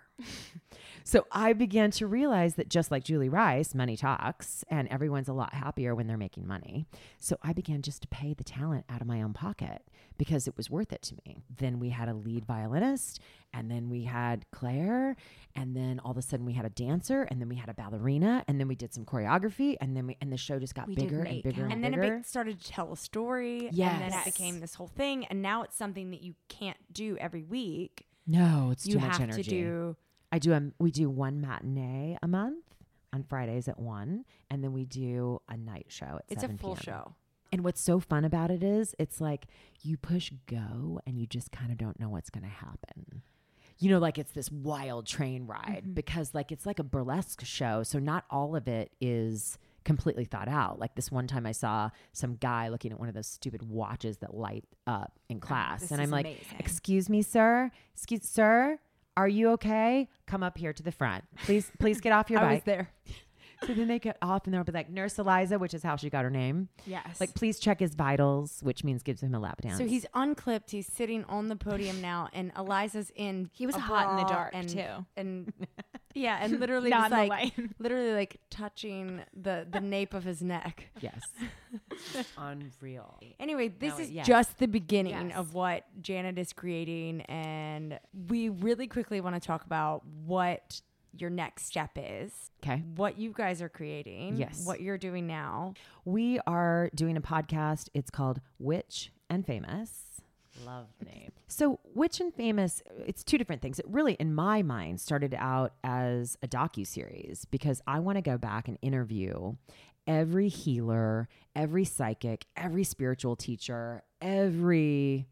So I began to realize that just like Julie Rice, money talks, and everyone's a lot happier when they're making money. So I began just to pay the talent out of my own pocket because it was worth it to me. Then we had a lead violinist, and then we had Claire, and then all of a sudden we had a dancer, and then we had a ballerina, and then we did some choreography, and then we and the show just got We bigger and bigger and, And then bigger. it started to tell a story. And then it became this whole thing. And now it's something that you can't do every week. no, it's you too have much energy. to do. I do a we do one matinee a month on Fridays at one, and then we do a night show at It's a full p.m.. show. And what's so fun about it is it's like you push go and you just kind of don't know what's going to happen. You know, like it's this wild train ride Mm-hmm. because like it's like a burlesque show. So not all of it is completely thought out. Like this one time I saw some guy looking at one of those stupid watches that light up in class. Oh, and I'm like, amazing. excuse me, sir. Excuse sir. Are you okay? Come up here to the front. Please, please get off your I was bike. there. So then they get off and they'll be like, Nurse Eliza, which is how she got her name. Yes. Like, please check his vitals, which means gives him a lap dance. So he's unclipped. He's sitting on the podium now, and Eliza's in. He was a hot in the dark, and, too. And yeah, and literally Not just like literally like touching the the nape of his neck. yes, unreal. Anyway, this No, is yes. just the beginning Yes. of what Janet is creating, and we really quickly want to talk about what your next step is, Okay, what you guys are creating, Yes. what you're doing now. we are doing a podcast. It's called Witch and Famous. Love name. So, Witch and Famous, it's two different things. It really, in my mind, started out as a docu series because I want to go back and interview every healer, every psychic, every spiritual teacher, every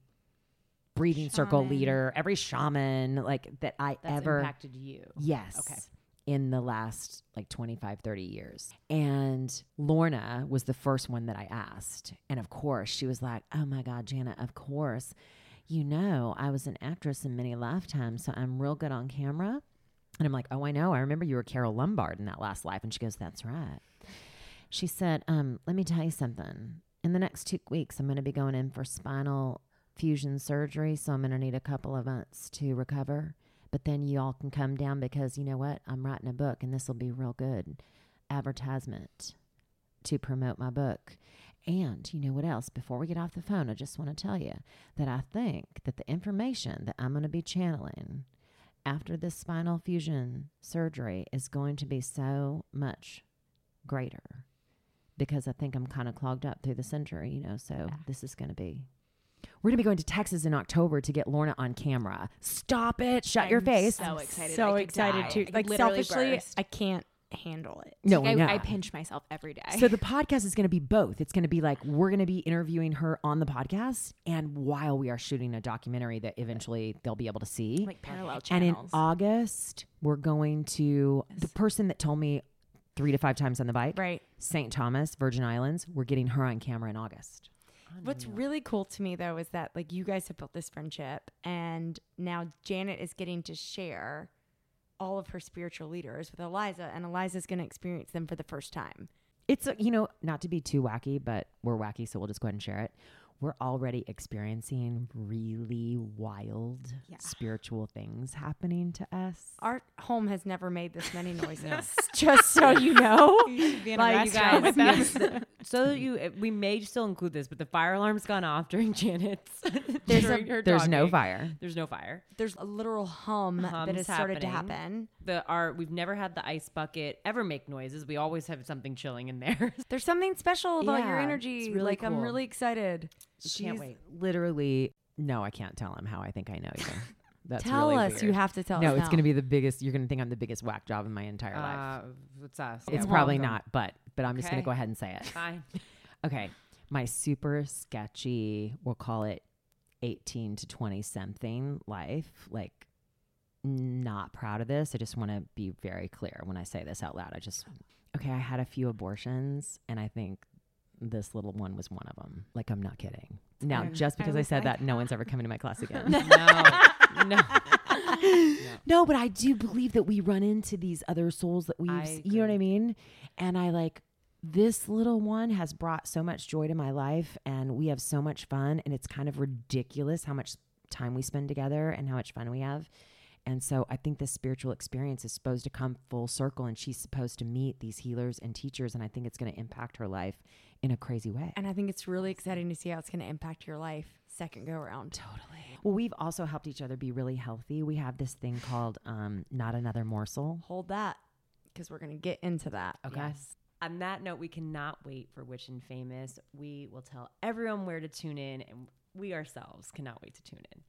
breathing circle leader, every shaman, like that I That's ever impacted you. Yes. Okay. In the last like 25, 30 years. And Lorna was the first one that I asked. And of course, she was like, oh my God, Janet, of course. You know, I was an actress in many lifetimes, so I'm real good on camera. And I'm like, oh, I know. I remember you were Carole Lombard in that last life. And she goes, that's right. She said, um, let me tell you something. In the next two weeks, I'm going to be going in for spinal fusion surgery. So I'm going to need a couple of months to recover. But then you all can come down because you know what? I'm writing a book and this will be real good advertisement to promote my book. And you know what else? Before we get off the phone, I just want to tell you that I think that the information that I'm going to be channeling after this spinal fusion surgery is going to be so much greater because I think I'm kind of clogged up through the century, you know. So this is going to be. We're going to be going to Texas in October to get Lorna on camera. Stop it. Shut your I'm face. So excited. So I could excited die. too. Like selfishly, burst. I can't handle it. no, Like, I, I. I pinch myself every day. So the podcast is going to be both. It's going to be like we're going to be interviewing her on the podcast, and while we are shooting a documentary that eventually they'll be able to see. like parallel channels. and in August, we're going to the person that told me three to five times on the bike, Right. St. Thomas, Virgin Islands. We're getting her on camera in August. What's really cool to me though is that like you guys have built this friendship and now Janet is getting to share all of her spiritual leaders with Eliza and Eliza's going to experience them for the first time. It's uh, you know not to be too wacky, but we're wacky, so we'll just go ahead and share it. We're already experiencing really wild Yeah. spiritual things happening to us. Our home has never made this many noises. Just so you know. like, you guys, yes, the- so that you, uh, we may still include this, but the fire alarm's gone off during Janet's. There's, during a, her there's no fire. There's no fire. There's a literal hum that Hum's has started to happen. The our we've never had the ice bucket ever make noises. We always have something chilling in there. There's something special about your energy. really like I'm really excited. She's can't wait. literally no, I can't tell him how I think I know you. That's tell really us. weird. You have to tell no, us. No, it's going to be the biggest. You're going to think I'm the biggest whack job in my entire life. Uh, what's us? It's Yeah, probably not, but but I'm just going to go ahead and say it. Fine. Okay, my super sketchy. We'll call it 18 to 20 something life. Like, not proud of this. I just want to be very clear when I say this out loud. I just okay. I had a few abortions, and I think this little one was one of them. Like, I'm not kidding. Now, I'm- just because I, was said like, that, no one's ever coming to my class again. no, no. No, but I do believe that we run into these other souls that we've, you know what I mean? And I like this little one has brought so much joy to my life and we have so much fun and it's kind of ridiculous how much time we spend together and how much fun we have. And so I think this spiritual experience is supposed to come full circle and she's supposed to meet these healers and teachers and I think it's going to impact her life in a crazy way. And I think it's really exciting to see how it's going to impact your life second go around. Totally. Well, we've also helped each other be really healthy. We have this thing called um, not another morsel. Hold that because we're going to get into that. Okay. Yes. On that note, we cannot wait for Witch and Famous. We will tell everyone where to tune in, and we ourselves cannot wait to tune in.